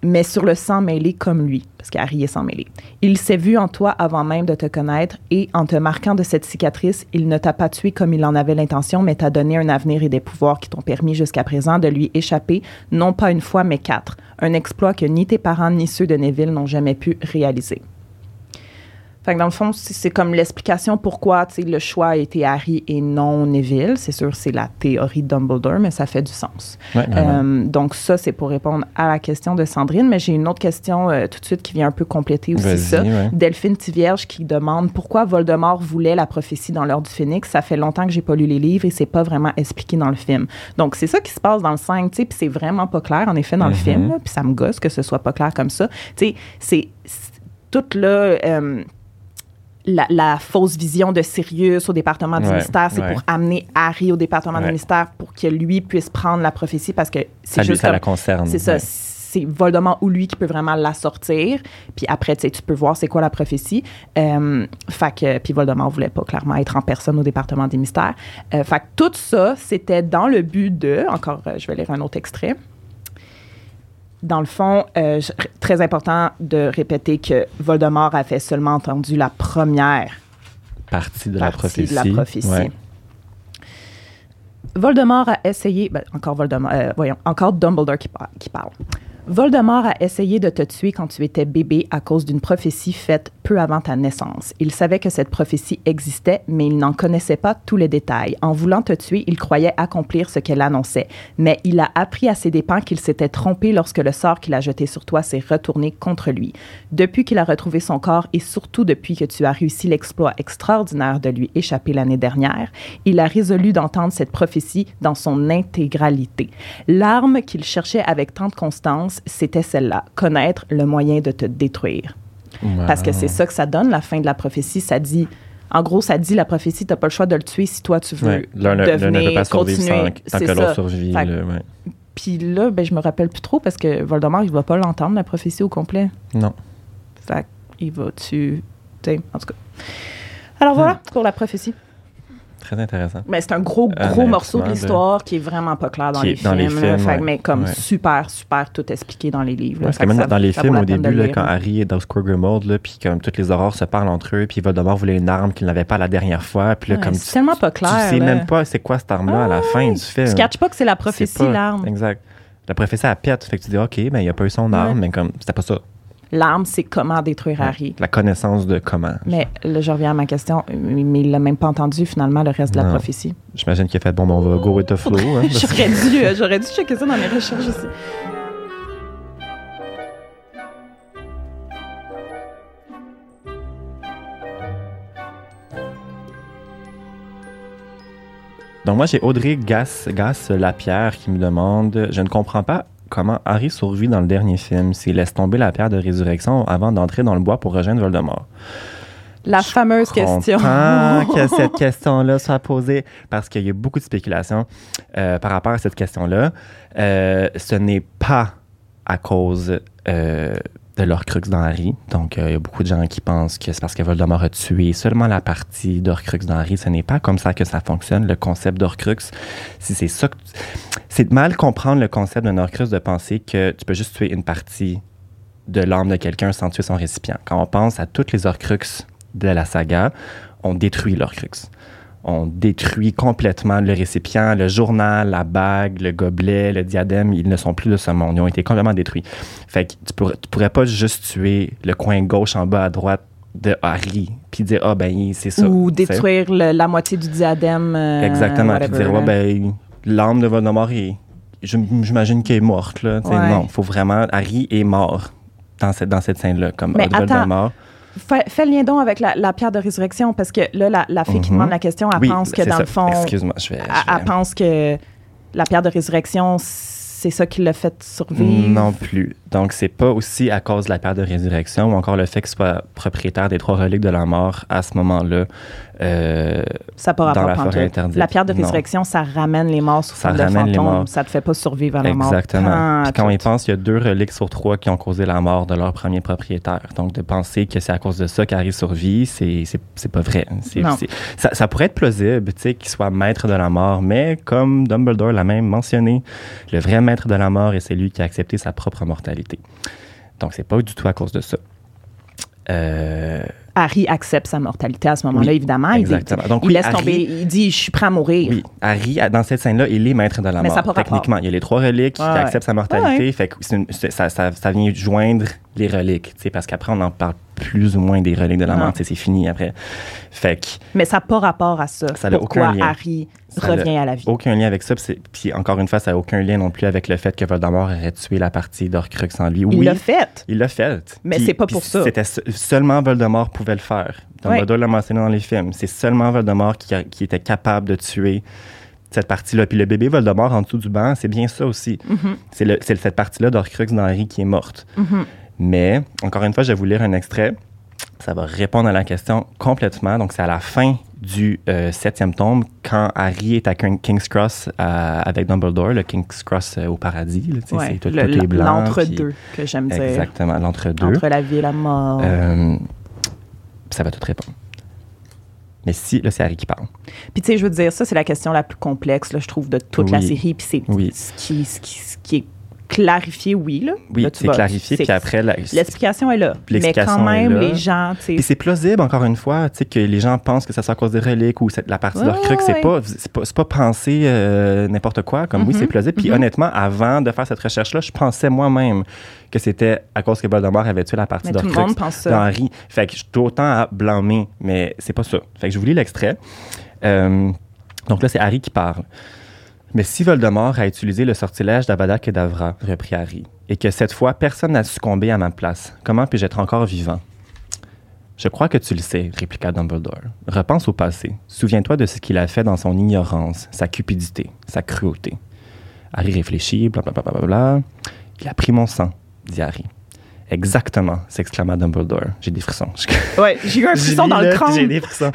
mais sur le sang mêlé comme lui, parce qu'Harry est sang mêlé. Il s'est vu en toi avant même de te connaître et en te marquant de cette cicatrice, il ne t'a pas tué comme il en avait l'intention, mais t'a donné un avenir et des pouvoirs qui t'ont permis jusqu'à présent de lui échapper, non pas une fois, mais quatre. Un exploit que ni tes parents ni ceux de Neville n'ont jamais pu réaliser. Fait que dans le fond, c'est comme l'explication pourquoi tu sais, le choix a été Harry et non Neville. C'est sûr, c'est la théorie de Dumbledore, mais ça fait du sens. Ouais. Euh, donc ça, c'est pour répondre à la question de Sandrine, mais j'ai une autre question euh, tout de suite qui vient un peu compléter aussi ça. ouais. Delphine Tivierge qui demande pourquoi Voldemort voulait la prophétie dans l'ordre du Phénix. Ça fait longtemps que j'ai pas lu les livres et c'est pas vraiment expliqué dans le film. Donc c'est ça qui se passe dans le 5, tu sais, puis c'est vraiment pas clair en effet dans le Mhm. film, puis ça me gosse que ce soit pas clair comme ça. Tu sais, c'est toute là... euh, la, la fausse vision de Sirius au département du Ouais, mystère, c'est ouais. pour amener Harry au département du Ouais. mystère pour que lui puisse prendre la prophétie parce que c'est lui, juste ça comme- la concerne. c'est ça, c'est Voldemort ou lui qui peut vraiment la sortir. Puis après, tu sais, tu peux voir c'est quoi la prophétie. Euh, fait que, puis Voldemort voulait pas clairement être en personne au département des mystères. Euh, fait que tout ça, c'était dans le but de, encore, euh, je vais lire un autre extrait. Dans le fond, euh, très important de répéter que Voldemort avait seulement entendu la première Partie de la prophétie. de la prophétie. Ouais. Voldemort a essayé, ben, encore Voldemort, euh, voyons, encore Dumbledore qui, par- qui parle. Voldemort a essayé de te tuer quand tu étais bébé à cause d'une prophétie faite peu avant ta naissance. Il savait que cette prophétie existait, mais il n'en connaissait pas tous les détails. En voulant te tuer, il croyait accomplir ce qu'elle annonçait. Mais il a appris à ses dépens qu'il s'était trompé lorsque le sort qu'il a jeté sur toi s'est retourné contre lui. Depuis qu'il a retrouvé son corps et surtout depuis que tu as réussi l'exploit extraordinaire de lui échapper l'année dernière, il a résolu d'entendre cette prophétie dans son intégralité. L'arme qu'il cherchait avec tant de constance, c'était celle-là, connaître le moyen de te détruire. Parce que c'est ça que ça donne, la fin de la prophétie. Ça dit, en gros, ça dit la prophétie, t'as pas le choix de le tuer si toi tu veux Ouais. L'un ne devenir, pas continuer. sans, tant que l'autre survit. Puis là, ben, je me rappelle plus trop parce que Voldemort, il va pas l'entendre, la prophétie au complet. Non. Fait qu'il va tu en tout cas. Alors voilà pour la prophétie. Très intéressant. Mais c'est un gros, gros Honnêtement, morceau de de- l'histoire qui est vraiment pas clair dans, les, films, dans les là. films, Fait que, ouais. mais comme Ouais. super, super tout expliqué dans les livres. Parce que même dans les films, au début, là, quand. Harry est dans Squirglemold, là, puis comme tous les aurores se parlent entre eux, puis Voldemort voulait une arme qu'il n'avait pas la dernière fois, puis là, comme c'est tellement pas clair. tu sais même pas c'est quoi cette arme-là à la Ah fin du film. Tu catches pas que c'est la prophétie, l'arme. Exact. La prophétie, elle pète. Fait que tu dis, OK, ben, il a pas eu son arme, mais comme, c'était pas ça. L'arme, c'est comment détruire Harry. La connaissance de comment. Mais là, je reviens à ma question, mais il l'a même pas entendu finalement le reste de la Non. prophétie. J'imagine qu'il a fait, bon, ben, on va go with the flow. hein, J'aurais dû, euh, j'aurais dû checker ça dans mes recherches aussi. Donc moi, j'ai Audrey Gas, Gas Lapierre qui me demande, je ne comprends pas comment Harry survit dans le dernier film s'il laisse tomber la pierre de résurrection avant d'entrer dans le bois pour rejoindre Voldemort. La fameuse question. que cette question-là soit posée parce qu'il y a beaucoup de spéculations euh, par rapport à cette question-là. Euh, ce n'est pas à cause euh, de l'Orcrux Harry. Donc, euh, il y a beaucoup de gens qui pensent que c'est parce que Voldemort a tué seulement la partie d'Orcrux Harry. Ce n'est pas comme ça que ça fonctionne, le concept d'Orcrux. Si c'est ça C'est de mal comprendre le concept d'un Horcrux de penser que tu peux juste tuer une partie de l'âme de quelqu'un sans tuer son récipient. Quand on pense à toutes les Horcruxes de la saga, on détruit l'Horcrux. On détruit complètement le récipient, le journal, la bague, le gobelet, le diadème. Ils ne sont plus de ce monde. Ils ont été complètement détruits. Fait que tu, pourrais, tu pourrais pas juste tuer le coin gauche en bas à droite de Harry puis dire ah ben c'est ça. Ou détruire le- la moitié du diadème. euh, Exactement. Puis dire, ouais, ben, l'âme de Voldemort, j'imagine qu'elle est morte. Là. Ouais. Non, faut vraiment. Harry est mort dans cette, dans cette scène-là, comme Mais attends, Voldemort. Fais, fais le lien donc avec la, la pierre de résurrection, parce que là, la, la fille qui Mhm. demande la question, elle Oui, pense que dans ça. le fond, elle, Excuse-moi, je vais. je elle vais- pense que la pierre de résurrection, c'est ça qui l'a fait survivre? Non plus. Donc, c'est pas aussi à cause de la perte de résurrection ou encore le fait qu'il soit propriétaire des trois reliques de la mort à ce moment-là. Euh, Ça pas dans la forêt interdite. La pierre de Non. résurrection, ça ramène les morts sous forme de morts. Ça te fait pas survivre à la mort. Exactement. Puis quand on y pense, il y a deux reliques sur trois qui ont causé la mort de leur premier propriétaire. Donc, de penser que c'est à cause de ça qu'Harry survit, c'est, c'est, c'est pas vrai. C'est- Non. c'est- ça, ça pourrait être plausible, tu sais, qu'il soit maître de la mort, mais comme Dumbledore l'a même mentionné, le vrai maître de la mort est celui qui a accepté sa propre mortalité. Donc, c'est pas du tout à cause de ça. Euh, Harry accepte sa mortalité à ce moment-là, Oui, évidemment. Il, dit- exactement. Donc, il oui, laisse Harry- tomber. Il dit Je suis prêt à mourir. Oui, Harry, dans cette scène-là, il est maître de la Mais mort. ça pas. Techniquement, il y a les trois reliques qui ouais. acceptent sa mortalité. Ouais, Fait que c'est une- c'est- ça, ça, ça vient joindre les reliques, tu sais, parce qu'après, on en parle plus ou moins des reliques de la mort. C'est fini après. Fait que Mais ça n'a pas rapport à ça. Ça n'a Pourquoi aucun lien. Harry Ça revient à la vie? aucun lien avec ça. Puis, encore une fois, ça n'a aucun lien non plus avec le fait que Voldemort aurait tué la partie d'Orcrux en lui. Il oui, l'a fait. il l'a fait. Mais c'est pas pour ça. C'était se- seulement Voldemort pouvait le faire. Dumbledore l'a mentionné dans les films. C'est seulement Voldemort qui, a- qui était capable de tuer cette partie-là. Puis le bébé Voldemort en dessous du banc, c'est bien ça aussi. Mhm, C'est cette partie-là d'Orcrux dans Harry qui est morte. mhm. Mais, encore une fois, je vais vous lire un extrait. Ça va répondre à la question complètement. Donc, c'est à la fin du euh, septième tome, quand Harry est à King- King's Cross euh, avec Dumbledore, le King's Cross euh, au paradis. là, Ouais, c'est tout, le- tout est blanc. L'entre-deux, que j'aime dire. Exactement, l'entre-deux. Entre la vie et la mort. Ça va tout répondre. Mais si, là, c'est Harry qui parle. Puis, tu sais, je veux dire, ça, c'est la question la plus complexe, là, je trouve, de toute la série. Puis, c'est Oui. ce, qui, ce, qui, ce qui est clarifié, oui. Là. Oui, c'est clarifié. Puis après, la- L'explication est là. Mais quand même, les gens, Puis c'est plausible, encore une fois, que les gens pensent que ça soit à cause des reliques ou c'est- la partie Ouais, d'Orcrux. ouais, C'est ouais. pas, c'est pas, c'est pas penser euh, n'importe quoi. Comme oui, Mhm, c'est plausible. Puis mhm. honnêtement, avant de faire cette recherche-là, je pensais moi-même que c'était à cause que Voldemort avait tué la partie dans ça. Harry. Fait que je suis autant à blâmer, mais c'est pas ça. Fait que je vous lis l'extrait. Euh, donc là, c'est Harry qui parle. Mais si Voldemort a utilisé le sortilège d'Avada Kedavra, reprit Harry, et que cette fois personne n'a succombé à ma place, comment puis-je être encore vivant? Je crois que tu le sais, répliqua Dumbledore. Repense au passé. Souviens-toi de ce qu'il a fait dans son ignorance, sa cupidité, sa cruauté. Harry réfléchit, blablabla. Bla, bla, bla, bla. Il a pris mon sang, dit Harry. Exactement, s'exclama Dumbledore. J'ai des frissons. Ouais, j'ai eu un frisson dans le crâne. J'ai des frissons.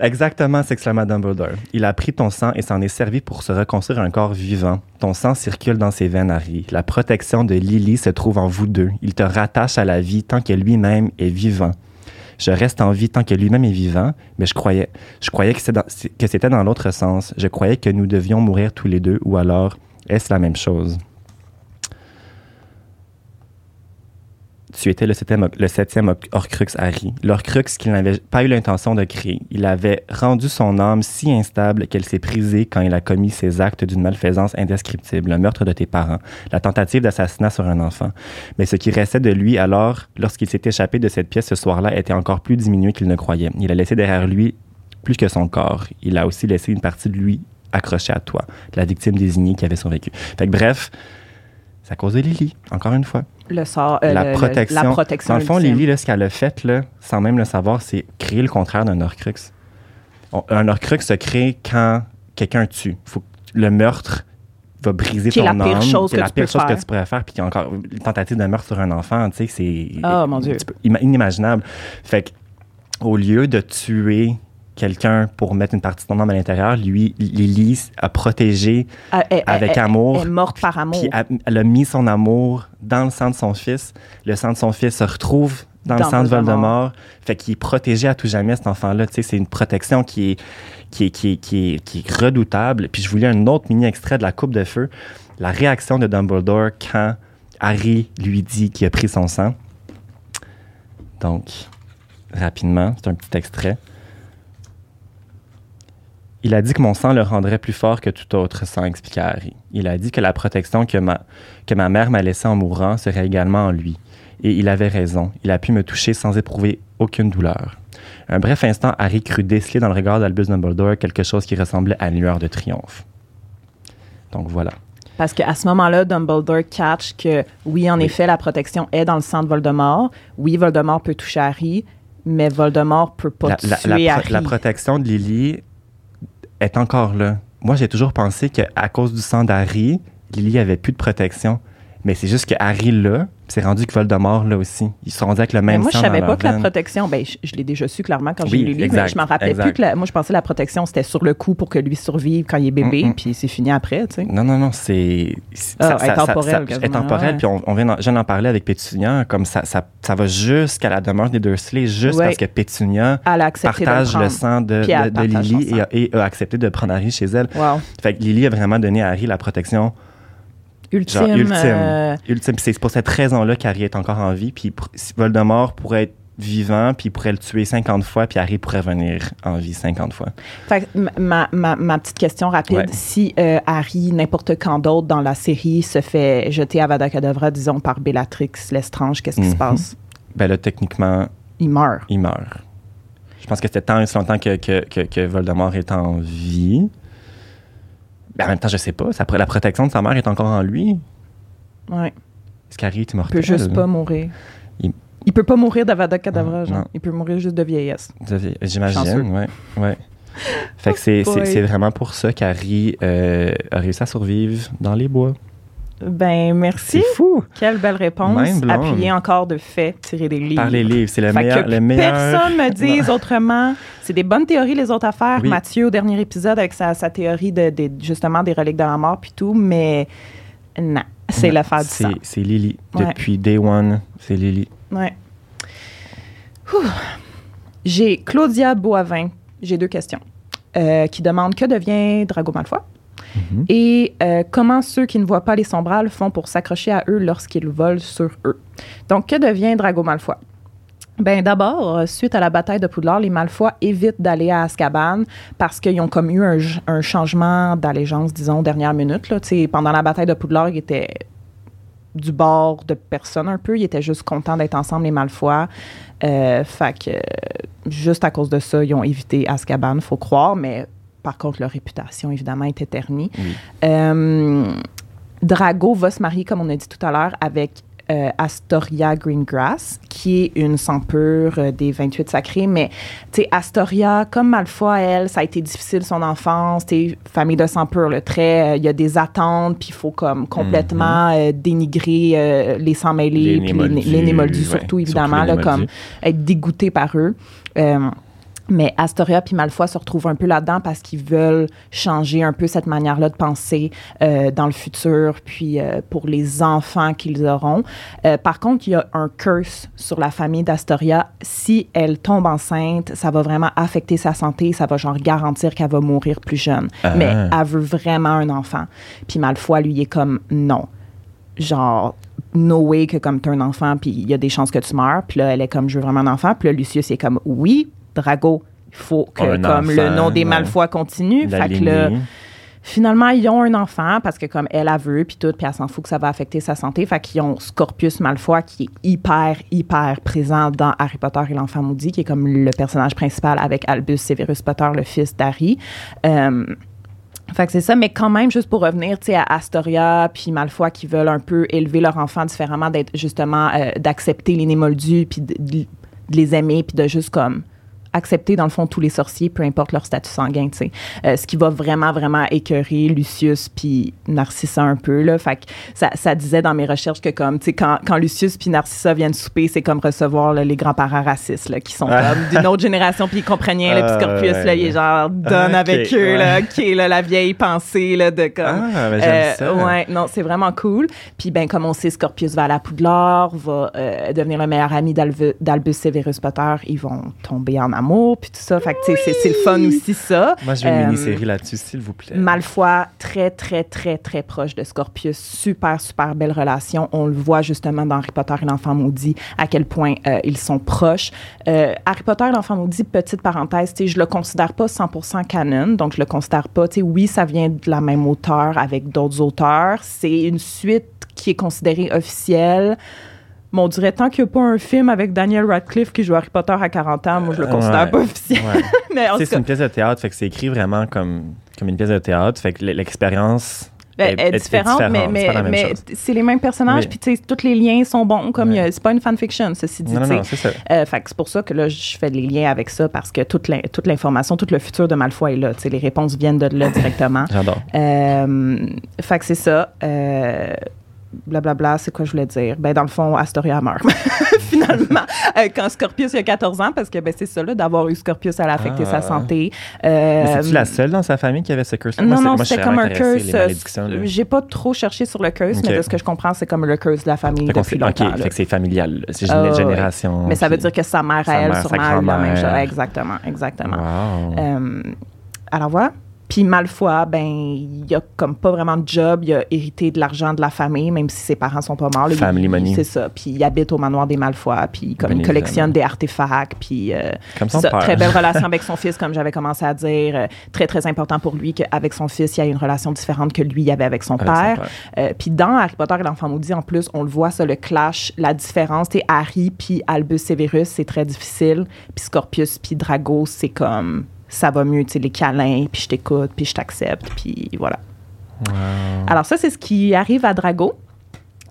Exactement, s'exclama Dumbledore. Il a pris ton sang et s'en est servi pour se reconstruire un corps vivant. Ton sang circule dans ses veines, Harry. La protection de Lily se trouve en vous deux. Il te rattache à la vie tant que lui-même est vivant. Je reste en vie tant que lui-même est vivant, mais je croyais, je croyais que c'était dans l'autre sens. Je croyais que nous devions mourir tous les deux, ou alors est-ce la même chose? Tu étais le septième, le septième Or- Horcrux Harry. L'Horcrux qu'il n'avait pas eu l'intention de créer. Il avait rendu son âme si instable qu'elle s'est brisée quand il a commis ses actes d'une malfaisance indescriptible, le meurtre de tes parents, la tentative d'assassinat sur un enfant. Mais ce qui restait de lui alors, lorsqu'il s'est échappé de cette pièce ce soir-là, était encore plus diminué qu'il ne croyait. Il a laissé derrière lui plus que son corps. Il a aussi laissé une partie de lui accrochée à toi, la victime désignée qui avait survécu. Fait que bref, cause de Lily, encore une fois Le sort, euh, la le- protection. la protection Dans le fond, ultime. Lily, là, ce qu'elle a fait, là, sans même le savoir, c'est créer le contraire d'un Horcrux. On- un Horcrux se crée quand quelqu'un tue. Faut le meurtre va briser Qui ton la pire âme. chose c'est que la tu pire chose que faire. tu pourrais faire. Puis encore, une tentative de meurtre sur un enfant, tu sais, c'est Oh, mon Dieu. peu inimaginable. Fait que, au lieu de tuer quelqu'un pour mettre une partie de ton âme à l'intérieur, lui, Lily a protégé Ah, elle- avec elle- amour. Elle est morte par amour. puis elle, elle a mis son amour dans le sang de son fils. Le sang de son fils se retrouve dans, le sang de Voldemort. Voldemort. Fait qu'il est protégé à tout jamais, cet enfant-là. Tu sais, c'est une protection qui est, qui, est, qui, est, qui, est, qui est redoutable. Puis je vous lis un autre mini-extrait de la Coupe de Feu. La réaction de Dumbledore quand Harry lui dit qu'il a pris son sang. Donc, rapidement, c'est un petit extrait. Il a dit que mon sang le rendrait plus fort que tout autre sang, expliqua Harry. Il a dit que la protection que ma, que ma mère m'a laissée en mourant serait également en lui. Et il avait raison. Il a pu me toucher sans éprouver aucune douleur. Un bref instant, Harry crut déceler dans le regard d'Albus Dumbledore quelque chose qui ressemblait à une lueur de triomphe. Donc voilà. Parce qu'à ce moment-là, Dumbledore catch que oui, en Oui. effet, la protection est dans le sang de Voldemort. Oui, Voldemort peut toucher Harry, mais Voldemort peut pas La, la- la tuer pro- Harry. la protection de Lily est encore là. Moi, j'ai toujours pensé qu'à cause du sang d'Harry, Lily avait plus de protection. Mais c'est juste que Harry puis c'est rendu que Voldemort là aussi. Ils sont rendus avec le mais même moi, je savais pas que la protection, ben, je, je l'ai déjà su clairement quand j'ai lu le livre, mais je m'en rappelais exact. plus que la- moi, je pensais que la protection, c'était sur le coup pour que lui survive quand il est bébé, Mm, puis c'est fini après, tu sais. Non, non, non, c'est. c'est- Ah, intemporel, quasiment, intemporel, ouais. puis on, on vient je viens d'en parler avec Pétunia, comme ça, ça, ça va jusqu'à la demeure des Dursley, juste Ouais. parce que Pétunia partage le sang de, Lily et, a- et a accepté de prendre Harry chez elle. Wow. Fait que Lily a vraiment donné à Harry la protection Ultime. Genre, ultime. euh, ultime. C'est pour cette raison-là qu'Harry est encore en vie. Puis pour- Voldemort pourrait être vivant, puis il pourrait le tuer 50 fois, puis Harry pourrait venir en vie 50 fois. Fait ma, ma, ma petite question rapide, Ouais. si euh, Harry, n'importe quand d'autre dans la série, se fait jeter à Vada Kedavra, disons, par Bellatrix Lestrange, qu'est-ce qui se Mhm. passe? Ben là, techniquement, Il meurt. il meurt. Je pense que c'était tant et si longtemps que, que, que, que Voldemort est en vie. Ben, en même temps, je sais pas. Ça, la protection de sa mère est encore en lui. Ouais. Est-ce qu'Harry est Il peut juste pas mourir. Il- Il... peut pas mourir d'Avada Kedavra, Non, genre. Il peut mourir juste de vieillesse. J'imagine, ouais, ouais. Fait que c'est, Oh c'est, boy. c'est vraiment pour ça qu'Harry euh, a réussi à survivre dans les bois. Ben, merci. C'est fou! Quelle belle réponse. Appuyée encore de faits, tirés des livres. Par les livres, c'est le Fait meilleur. que le meilleur... personne me dise autrement. C'est des bonnes théories, les autres affaires. Oui. Mathieu, au dernier épisode, avec sa, sa théorie de, de- justement des reliques de la mort puis tout, mais non, c'est l'affaire du sang. c'est Lily. Ouais. Depuis day one, c'est Lily. Ouais. J'ai Claudia Boivin. J'ai deux questions. Euh, qui demande que devient Drago Malfoy? Mhm. et euh, comment ceux qui ne voient pas les sombrales font pour s'accrocher à eux lorsqu'ils volent sur eux? Donc, que devient Drago Malfoy? Ben d'abord, euh, suite à la bataille de Poudlard, les Malfoy évitent d'aller à Azkaban parce qu'ils ont comme eu un, changement d'allégeance, disons, dernière minute. Là. Pendant la bataille de Poudlard, ils étaient du bord de personne un peu. Ils étaient juste contents d'être ensemble, les Malfoy. Euh, fait que, juste à cause de ça, ils ont évité Azkaban, faut croire, par contre, leur réputation, évidemment, était ternie. Oui. Euh, Drago va se marier, comme on a dit tout à l'heure, avec euh, Astoria Greengrass, qui est une sang pure euh, des 28 sacrés. Mais, tu sais, Astoria, comme Malfoy, elle, ça a été difficile son enfance. Tu sais, famille de sang pur, le trait, euh, il y a des attentes, puis il faut comme complètement euh, dénigrer les sangs mêlés, puis les, les Némoldus, ouais, surtout, surtout évidemment, les là, comme être dégoûté par eux. Mais Astoria puis Malfoy se retrouvent un peu là-dedans parce qu'ils veulent changer un peu cette manière-là de penser euh, dans le futur, puis euh, pour les enfants qu'ils auront. Euh, par contre, il y a un curse sur la famille d'Astoria. Si elle tombe enceinte, ça va vraiment affecter sa santé, ça va genre garantir qu'elle va mourir plus jeune. Ah. Mais elle veut vraiment un enfant. Puis Malfoy, lui, il est comme non genre no way que comme t'as un enfant puis il y a des chances que tu meurs puis là elle est comme je veux vraiment un enfant puis là Lucius est comme oui Drago il faut que Un comme le nom des ouais. Malfoy continue. La fait que là finalement ils ont un enfant parce que comme elle a veut puis tout puis elle s'en fout que ça va affecter sa santé. Fait qu'ils ont Scorpius Malfoy qui est hyper hyper présent dans Harry Potter et l'enfant maudit qui est comme le personnage principal avec Albus Severus Potter le fils d'Harry. Euh, fait que c'est ça, mais quand même, juste pour revenir, tu sais, à Astoria puis Malfoy qui veulent un peu élever leur enfant différemment, d'être justement, euh, d'accepter les Némoldus puis de les aimer puis de juste comme accepter dans le fond tous les sorciers, peu importe leur statut sanguin, tu sais. Euh, ce qui va vraiment, vraiment écœurer Lucius puis Narcissa un peu, là. Fait que ça, ça disait dans mes recherches que comme, tu sais, quand, quand Lucius puis Narcissa viennent souper, c'est comme recevoir là, les grands-parents racistes, là, qui sont comme d'une autre génération puis ils comprennent rien, le petit Ah, Scorpius, là, il est genre donne Ah, avec eux, là, qui est là, la vieille pensée là, de comme. Ah, ben, j'aime ça. Ouais, non, c'est vraiment cool. Puis, ben, comme on sait, Scorpius va à la Poudlard, va euh, devenir le meilleur ami d'Albus Severus Potter. Ils vont tomber en amour amour, puis tout ça. Fait que, c'est- c'est le fun aussi, ça. Moi, je veux une Euh, mini-série là-dessus, s'il vous plaît. Malfoy, très, très, très, très proche de Scorpius. Super, super belle relation. On le voit justement dans Harry Potter et l'enfant maudit, à quel point euh, ils sont proches. Euh, Harry Potter et l'enfant maudit, petite parenthèse, je le considère pas 100% canon, donc je le considère pas, tu sais, oui, ça vient de la même auteur avec d'autres auteurs. C'est une suite qui est considérée officielle. Mais on dirait tant qu'il n'y a pas un film avec Daniel Radcliffe qui joue Harry Potter à 40 ans, moi je le considère Ouais. pas officiel. Ouais. C'est cas, une pièce de théâtre, fait que c'est écrit vraiment comme, comme une pièce de théâtre. Fait que l'expérience Elle est, différente, mais, mais, mais c'est les mêmes personnages, Oui. puis tu sais, tous les liens sont bons, comme Ouais. c'est pas une fanfiction, ceci dit. Non, non, tu sais. non, c'est ça. Euh, fait que c'est pour ça que là, je fais les liens avec ça, parce que toute l'in- toute l'information, tout le futur de Malfoy est là. Les réponses viennent de là directement. J'adore. Euh, fait que c'est ça. Euh, Blablabla, c'est quoi je voulais dire? Ben, dans le fond, Astoria meurt. Finalement, Euh, quand Scorpius il a 14 ans, parce que ben, c'est ça, là, d'avoir eu Scorpius, ça a affecté Ah. sa santé. Euh, Mais c'est-tu la seule dans sa famille qui avait ce curse non, non, c'était comme un curse. Euh, J'ai pas trop cherché sur le curse, mais de ce que je comprends, c'est comme le curse de la famille Fait depuis longtemps. OK, fait que c'est familial. C'est Ah, une génération. Mais ça veut dire que sa mère, à elle, mère, sûrement, a eu la même chose. Exactement, exactement. Wow. Euh, alors voilà. Puis Malfoy, ben, il a comme pas vraiment de job. Il a hérité de l'argent de la famille, même si ses parents sont pas morts. là. Family Il- money. C'est ça. Puis il habite au manoir des Malfoy. Puis comme Bien il collectionne évidemment. des artefacts. Puis euh, Comme son ça, père. très belle relation avec son fils, comme j'avais commencé à dire. Euh, très, très important pour lui qu'avec son fils, il y a une relation différente que lui avait avec son Avec son père. Euh, puis dans Harry Potter et l'enfant maudit, en plus, on le voit, ça, le clash, la différence. Tu Harry puis Albus Severus, c'est très difficile. Puis Scorpius puis Drago, c'est comme ça va mieux, tu sais, les câlins, puis je t'écoute, puis je t'accepte, puis voilà. Wow. Alors ça, c'est ce qui arrive à Drago.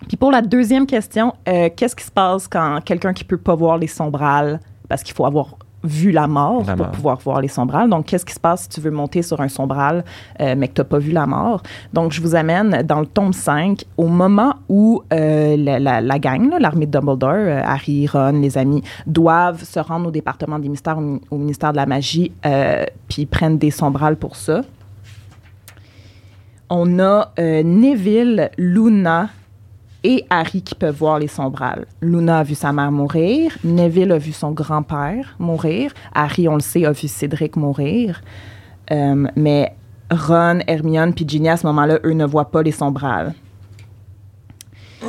Puis pour la deuxième question, euh, qu'est-ce qui se passe quand quelqu'un qui peut pas voir les sombrales, parce qu'il faut avoir vu la mort La pour mort. pouvoir voir les sombrales. Donc, qu'est-ce qui se passe si tu veux monter sur un sombral, euh, mais que tu n'as pas vu la mort? Donc, je vous amène dans le tome 5, au moment où euh, la, la- la gang, l'armée de Dumbledore, euh, Harry, Ron, les amis, doivent se rendre au département des mystères, au, mi- au ministère de la magie, puis prennent des sombrales pour ça. On a Neville, Luna et Harry qui peuvent voir les sombrales. Luna a vu sa mère mourir. Neville a vu son grand-père mourir. Harry, on le sait, a vu Cédric mourir. Euh, mais Ron, Hermione puis Ginny, à ce moment-là, eux ne voient pas les sombrales.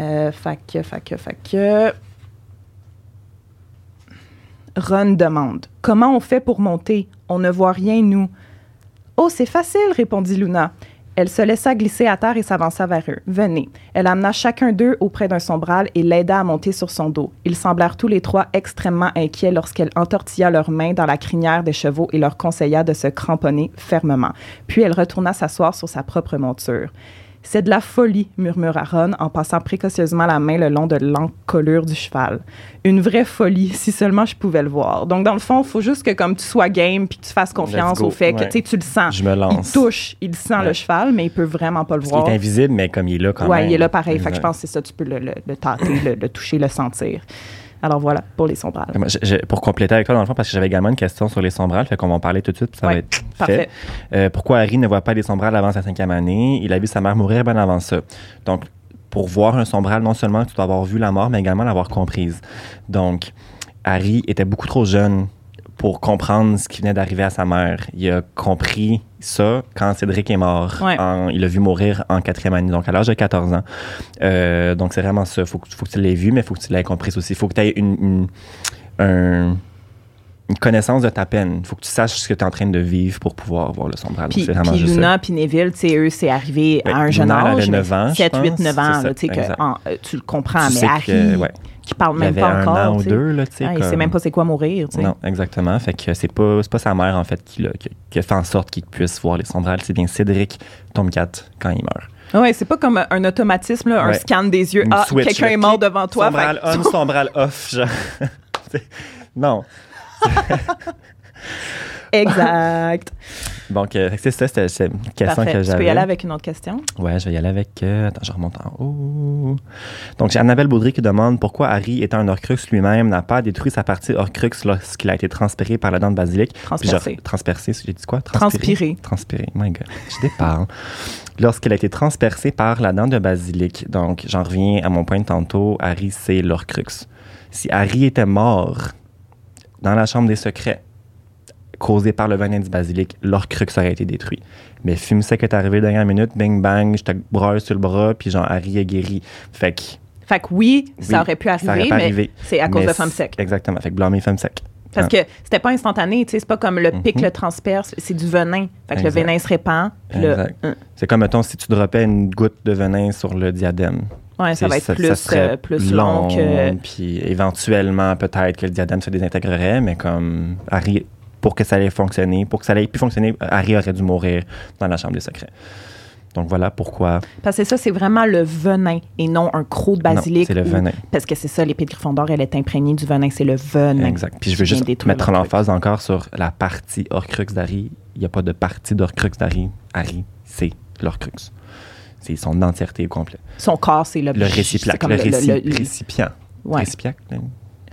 Euh, fait que... Ron demande Comment on fait pour monter? On ne voit rien, nous. Oh, c'est facile, répondit Luna. Elle se laissa glisser à terre et s'avança vers eux. Venez. Elle amena chacun d'eux auprès d'un sombral et l'aida à monter sur son dos. Ils semblèrent tous les trois extrêmement inquiets lorsqu'elle entortilla leurs mains dans la crinière des chevaux et leur conseilla de se cramponner fermement. Puis elle retourna s'asseoir sur sa propre monture. C'est de la folie, murmura Ron en passant précautionneusement la main le long de l'encolure du cheval. Une vraie folie, si seulement je pouvais le voir. Donc, dans le fond, il faut juste que comme tu sois game puis que tu fasses confiance au fait que ouais. tu le sens. Je me lance. Il touche, il sent le cheval, mais il peut vraiment pas le Parce voir. est invisible, mais comme il est là quand Ouais, même. il est là pareil. Fait que je pense que c'est ça, tu peux le, le, le tâter, le, le toucher, le sentir. Alors voilà, pour les sombrales. Moi, je- je- pour compléter avec toi, dans le fond, parce que j'avais également une question sur les sombrales, fait qu'on va en parler tout de suite, puis ça Ouais, va être Parfait. fait. Euh, pourquoi Harry ne voit pas les sombrales avant sa cinquième année? Il a vu sa mère mourir bien avant ça. Donc, pour voir un sombral, non seulement tu dois avoir vu la mort, mais également l'avoir comprise. Donc, Harry était beaucoup trop jeune pour comprendre ce qui venait d'arriver à sa mère. Il a compris ça quand Cédric est mort. Ouais. En- il l'a vu mourir en quatrième année, donc à l'âge de 14 ans. Euh, donc, c'est vraiment ça. Il faut, que- faut que tu l'aies vu, mais il faut que tu l'aies compris aussi. Il faut que tu aies une, une, un- une connaissance de ta peine. Il faut que tu saches ce que tu es en train de vivre pour pouvoir voir le. Donc, Puis, c'est vraiment puis. Luna, puis Neville, eux, c'est arrivé à un jeune Luna, elle âge. avait mais 9 ans, je 7, 8, pense. 9 ans, là, que en- euh, tu le comprends, Tu mais Harry, que, ouais, qui parle il même avait pas un encore. an ou tu sais. deux, là, tu sais. Ah, il sait même pas c'est quoi mourir, tu sais. Non, exactement. Fait que c'est pas, pas sa mère, en fait, qui, fait en sorte qu'il puisse voir les sombrales. C'est bien Cédric, tome 4, quand il meurt. Ouais, c'est pas comme un automatisme, là, un scan des yeux. Une Ah, quelqu'un est mort devant toi. Sombral fait on, sombral off, genre. Non. Exact. Donc, euh, c'est ça, c'était une question Parfait. que Tu j'avais. peux y aller avec une autre question? Ouais, je vais y aller avec. euh, attends, je remonte en haut. Donc, j'ai Annabelle Baudry qui demande pourquoi Harry, étant un Horcrux lui-même, n'a pas détruit sa partie Horcrux lorsqu'il a été transféré par la dent de basilic? Transpercé. transpercé, j'ai dit quoi? Transpiré. Transpiré. My God, je déparle. Lorsqu'il a été transpercé par la dent de basilic. Donc, j'en reviens à mon point de tantôt. Harry, c'est l'Horcrux. Si Harry était mort dans la chambre des secrets, causé par le venin du basilic, l'Orcrux aurait été détruit. Mais Fume Sec est arrivé dernière minute, bing bang, je te broye sur le bras, puis genre Harry est guéri. Fait que. Fait que oui, ça aurait pu arriver, aurait mais c'est à cause Mais de Femme Sec. Exactement. Fait que blâmer Femme Sec. Parce Ah. que c'était pas instantané, tu sais, c'est pas comme le pic Mhm. le transperce, c'est du venin. Fait que le venin se répand. C'est comme, mettons, si tu droppais une goutte de venin sur le diadème. ouais, ça va être plus, ça euh, plus long que. Puis éventuellement, peut-être que le diadème se désintégrerait, mais comme Harry, pour que ça allait fonctionner, pour que ça allait plus fonctionner, Harry aurait dû mourir dans la chambre des secrets. Donc voilà pourquoi. Parce que ça, c'est vraiment le venin et non un croc de basilic. c'est le ou- venin. Parce que c'est ça, l'épée de Gryffondor, elle est imprégnée du venin, c'est le venin. Exact. Puis je veux juste mettre l'emphase encore sur la partie Horcrux d'Harry. Il n'y a pas de partie d'Horcrux d'Harry. Harry, c'est l'Horcrux. C'est son entièreté au complet. Son corps, c'est le... Le récipient. Le, le- le- récipient. ouais, Récipient.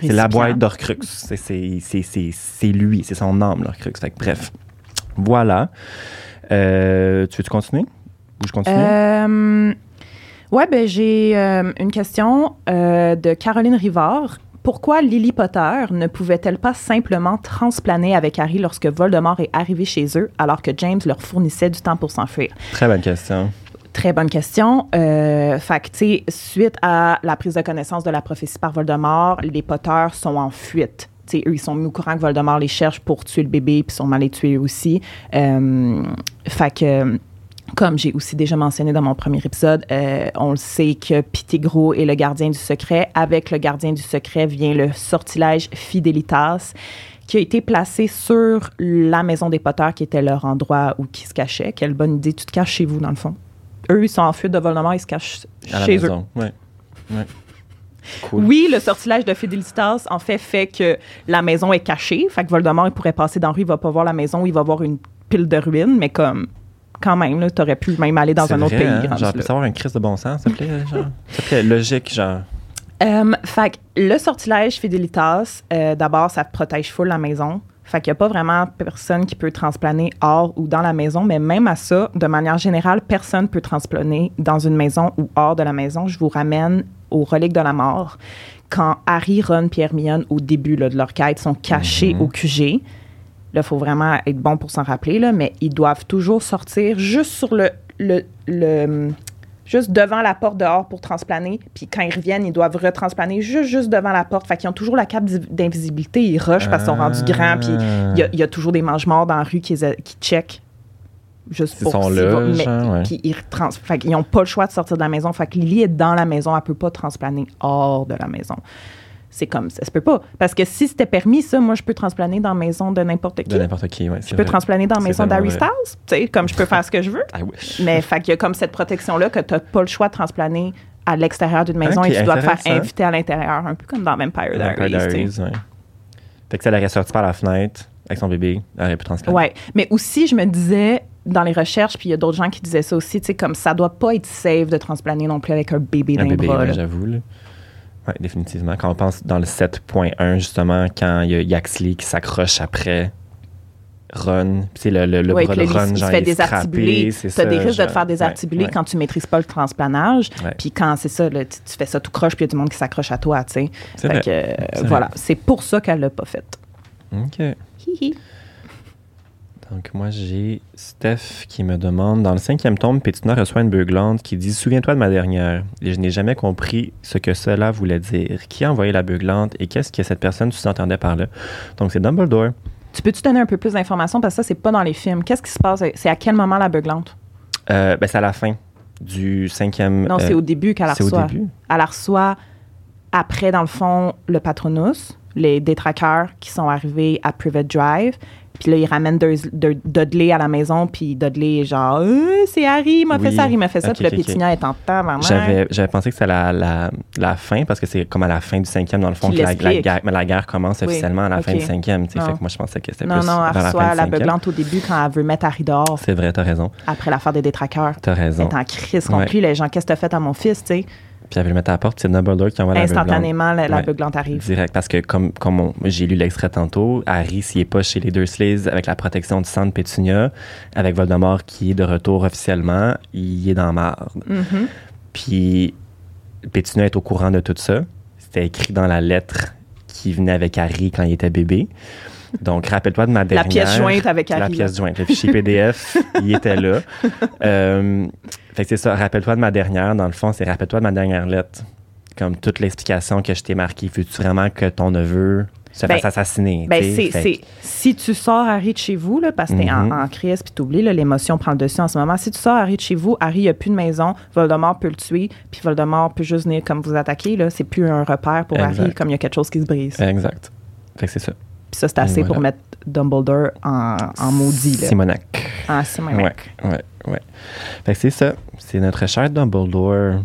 C'est la boîte d'Orcrux. C'est- lui, c'est son âme, l'Orcrux. Bref. Voilà. Euh, tu veux-tu continuer? Ou je continue? Euh, ouais, ben j'ai euh, une question de Caroline Rivard. Pourquoi Lily Potter ne pouvait-elle pas simplement transplaner avec Harry lorsque Voldemort est arrivé chez eux alors que James leur fournissait du temps pour s'enfuir? Très bonne question. Très bonne question. Euh, fait que, suite à la prise de connaissance de la prophétie par Voldemort, les Potter sont en fuite. Eux, ils sont mis au courant que Voldemort les cherche pour tuer le bébé, puis sûrement les tuer aussi. Euh, fait que, comme j'ai aussi déjà mentionné dans mon premier épisode, euh, on le sait que Pettigrew est le gardien du secret. Avec le gardien du secret vient le sortilège Fidelitas, qui a été placé sur la maison des Potter, qui était leur endroit où ils se cachaient. Quelle bonne idée, tu te caches chez vous, dans le fond. Eux, ils sont en fuite de Voldemort, ils se cachent À la chez eux. maison. Ouais. Ouais. Cool. Oui, le sortilège de Fidelitas, en fait, fait que la maison est cachée. Fait que Voldemort, il pourrait passer dans la rue, il va pas voir la maison, il va voir une pile de ruines, mais comme, quand même, là, t'aurais pu même aller dans un autre pays. hein? Genre, savoir un crise de bon sens, s'il te plaît? Genre, s'il te plaît, logique, genre? Euh, fait que le sortilège Fidelitas, euh, d'abord, ça protège full la maison. Fait qu'il n'y a pas vraiment personne qui peut transplaner hors ou dans la maison, mais même à ça, de manière générale, personne peut transplaner dans une maison ou hors de la maison. Je vous ramène aux reliques de la mort. Quand Harry, Ron et Hermione, au début là, de leur quête, sont cachés Mhm. au QG, là, il faut vraiment être bon pour s'en rappeler, là, mais ils doivent toujours sortir juste sur le, le, le- juste devant la porte dehors pour transplaner. Puis quand ils reviennent, ils doivent retransplaner juste, juste devant la porte. Fait qu'ils ont toujours la cape d'in- d'invisibilité. Ils rushent parce qu'ils sont rendus grands. Puis il y a, il y a toujours des mange-morts dans la rue qui, qui checkent. Juste Ils pour sont là, mais genre, ouais. qui- ils fait qu'ils n'ont pas le choix de sortir de la maison. Fait que Lily est dans la maison. Elle peut pas transplaner hors de la maison. C'est comme ça. se peut pas. Parce que si c'était permis, ça, moi, je peux transplaner dans la maison de n'importe qui. De n'importe qui, ouais. Je peux transplaner dans la maison d'Harry Styles. Tu sais, comme je peux faire ce que je veux. I wish. Mais fait qu'il y a comme cette protection-là que tu n'as pas le choix de transplaner à l'extérieur d'une maison Ok, et tu dois te faire inviter à l'intérieur, un peu comme dans Vampire Diaries. tu sais. Diaries, ouais. Fait que si elle aurait sorti par la fenêtre avec son bébé, elle aurait pu transplanter. Ouais, mais aussi, je me disais dans les recherches, puis il y a d'autres gens qui disaient ça aussi, tu sais, comme ça doit pas être safe de transplaner non plus avec un bébé dans Un les bébé, bras. j'avoue. là. Ouais, définitivement. Quand on pense dans le 7.1, justement, quand il y a Yaxley qui s'accroche après Ron, c'est le, le, le Ouais, bras de Ron, il se genre, fait il scrappé, c'est Tu as des risques de te faire désarticuler Ouais, quand tu maîtrises pas le transplanage. Puis quand c'est ça, là, tu, tu fais ça tout croche, puis il y a du monde qui s'accroche à toi, tu sais. Fait vrai. que, euh, voilà, c'est pour ça qu'elle l'a pas fait. OK. Hihi. Donc, moi, j'ai Steph qui me demande Dans le cinquième tome, Pétina reçoit une beuglante qui dit Souviens-toi de ma dernière. Et je n'ai jamais compris ce que cela voulait dire. Qui a envoyé la beuglante et qu'est-ce que cette personne sous-entendait par là? Donc, c'est Dumbledore. Tu peux-tu donner un peu plus d'informations? Parce que ça, c'est pas dans les films. Qu'est-ce qui se passe? C'est à quel moment la beuglante? Euh, ben, c'est à la fin du cinquième. Non, euh, c'est au début qu'elle la c'est au reçoit. début. Elle reçoit après, dans le fond, le Patronus, les détraqueurs qui sont arrivés à Private Drive. Puis là, ils ramènent Durs- Dur- Dudley à la maison, puis Dudley est genre Euh, c'est Harry, il m'a fait ça, Harry m'a fait ça. Puis le. Pétinia est en temps, vraiment. J'avais, j'avais pensé que c'était la, la, la fin, parce que c'est comme à la fin du cinquième, dans le fond, que la, guerre, mais la guerre commence Oui, officiellement à la fin du cinquième. Non. Fait que moi, je pensais que c'était Non, plus non, vers elle la fin reçoit du la cinquième. beuglante au début quand elle veut mettre Harry dehors C'est vrai, t'as raison. après l'affaire des détraqueurs. T'as Elle raison. est en crise contre lui, les gens. Qu'est-ce que t'as fait à mon fils, tu sais? Puis elle veut le mettre à la porte, c'est Dumbledore qui envoie la. Instantanément, la, la Ouais. arrive. Direct, parce que comme, comme j'ai lu l'extrait tantôt, Harry, s'il n'est pas chez les Dursleys avec la protection du sang de Pétunia, avec Voldemort qui est de retour officiellement, il est dans marde. Mhm. Puis Pétunia est au courant de tout ça. C'était écrit dans la lettre qui venait avec Harry quand il était bébé. Donc, rappelle-toi de ma La dernière. pièce jointe avec La Harry. pièce jointe. Le fichier PDF, il était là. Euh, fait que c'est ça. Rappelle-toi de ma dernière. Dans le fond, c'est rappelle-toi de ma dernière lettre. Comme toute l'explication que je t'ai marquée. Veux-tu vraiment que ton neveu se Ben, fasse assassiner? Ben, c'est, si tu sors Harry de chez vous, là, parce que t'es Mhm. en, en crise puis t'oublies, l'émotion prend le dessus en ce moment. Si tu sors Harry de chez vous, Harry n'a plus de maison, Voldemort peut le tuer, puis Voldemort peut juste venir comme vous attaquer. Là. C'est plus un repère pour Exact. Harry, comme il y a quelque chose qui se brise. Exact. Fait que c'est ça. Puis ça, c'est assez Voilà. pour mettre Dumbledore en, en maudit. Là. Simonac. Ah, mon Ouais, ouais, ouais. Fait que c'est ça. C'est notre cher Dumbledore.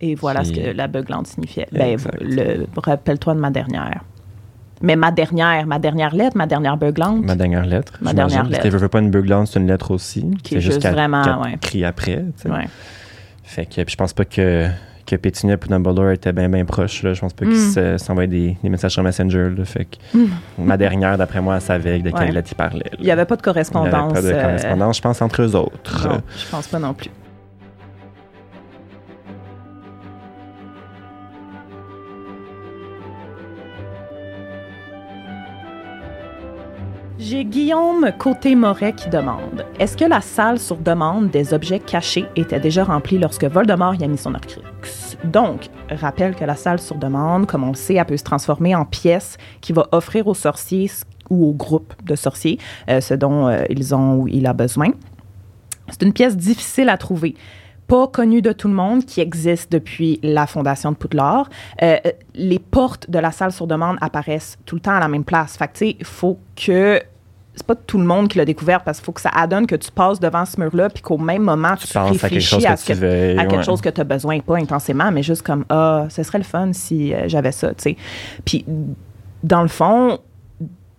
Et voilà Qui- ce que la beuglante signifiait. Ben, rappelle-toi de ma dernière. Mais ma dernière, ma dernière lettre, ma dernière beuglante, Ma dernière lettre. Ma dernière lettre. que je veux pas une beuglante, c'est une lettre aussi. Qui est juste qu'elle- vraiment, ouais. crie après. tu ouais. Fait que puis je pense pas que, que Pétunia et Dumbledore étaient bien bien proches. Là. Je pense pas qu'ils Mm. s'envoyaient des, des messages sur Messenger. Là. Fait que Mm. ma dernière, d'après moi, elle savait de Ouais. quelle lettre il parlait. là. Il n'y avait pas de Il y correspondance. avait pas de euh, correspondance, je pense, entre eux autres. non, je pense pas non plus. J'ai Guillaume Côté-Moret qui demande Est-ce que la salle sur demande des objets cachés était déjà remplie lorsque Voldemort y a mis son Horcrux? Donc, rappelle que la salle sur demande, comme on le sait, elle peut se transformer en pièce qui va offrir aux sorciers ou au groupe de sorciers euh, ce dont euh, ils ont ou il a besoin. C'est une pièce difficile à trouver. Pas connue de tout le monde, qui existe depuis la fondation de Poudlard. Euh, les portes de la salle sur demande apparaissent tout le temps à la même place. Fait que, il faut que. C'est pas tout le monde qui l'a découvert parce qu'il faut que ça adonne que tu passes devant ce mur-là puis qu'au même moment, tu, Tu penses à quelque réfléchis chose à, que ce tu que, veux. à quelque ouais. chose que tu as besoin, pas intensément, mais juste comme Ah, ce serait le fun si euh, j'avais ça, tu sais. Puis, dans le fond,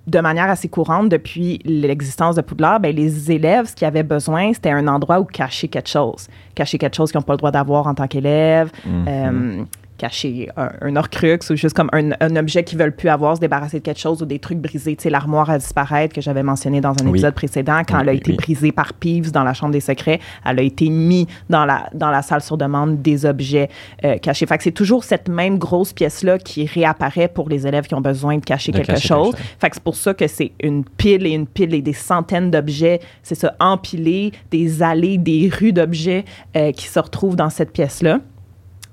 de manière assez courante depuis l'existence de Poudlard, ben, les élèves, ce qu'ils avaient besoin, c'était un endroit où cacher quelque chose. Cacher quelque chose qu'ils n'ont pas le droit d'avoir en tant qu'élève. Mhm. euh, cacher un, un Horcrux ou juste comme un, un objet qu'ils veulent plus avoir, se débarrasser de quelque chose ou des trucs brisés. Tu sais, l'armoire à disparaître que j'avais mentionné dans un Oui. épisode précédent, quand Oui, elle a été oui. brisée par Peeves dans la chambre des secrets, elle a été mise dans la, dans la salle sur demande des objets euh, cachés. Fait que c'est toujours cette même grosse pièce-là qui réapparaît pour les élèves qui ont besoin de cacher De quelque cacher chose. quelque chose. Fait que c'est pour ça que c'est une pile et une pile et des centaines d'objets, c'est ça, empilés, des allées, des rues d'objets euh, qui se retrouvent dans cette pièce-là.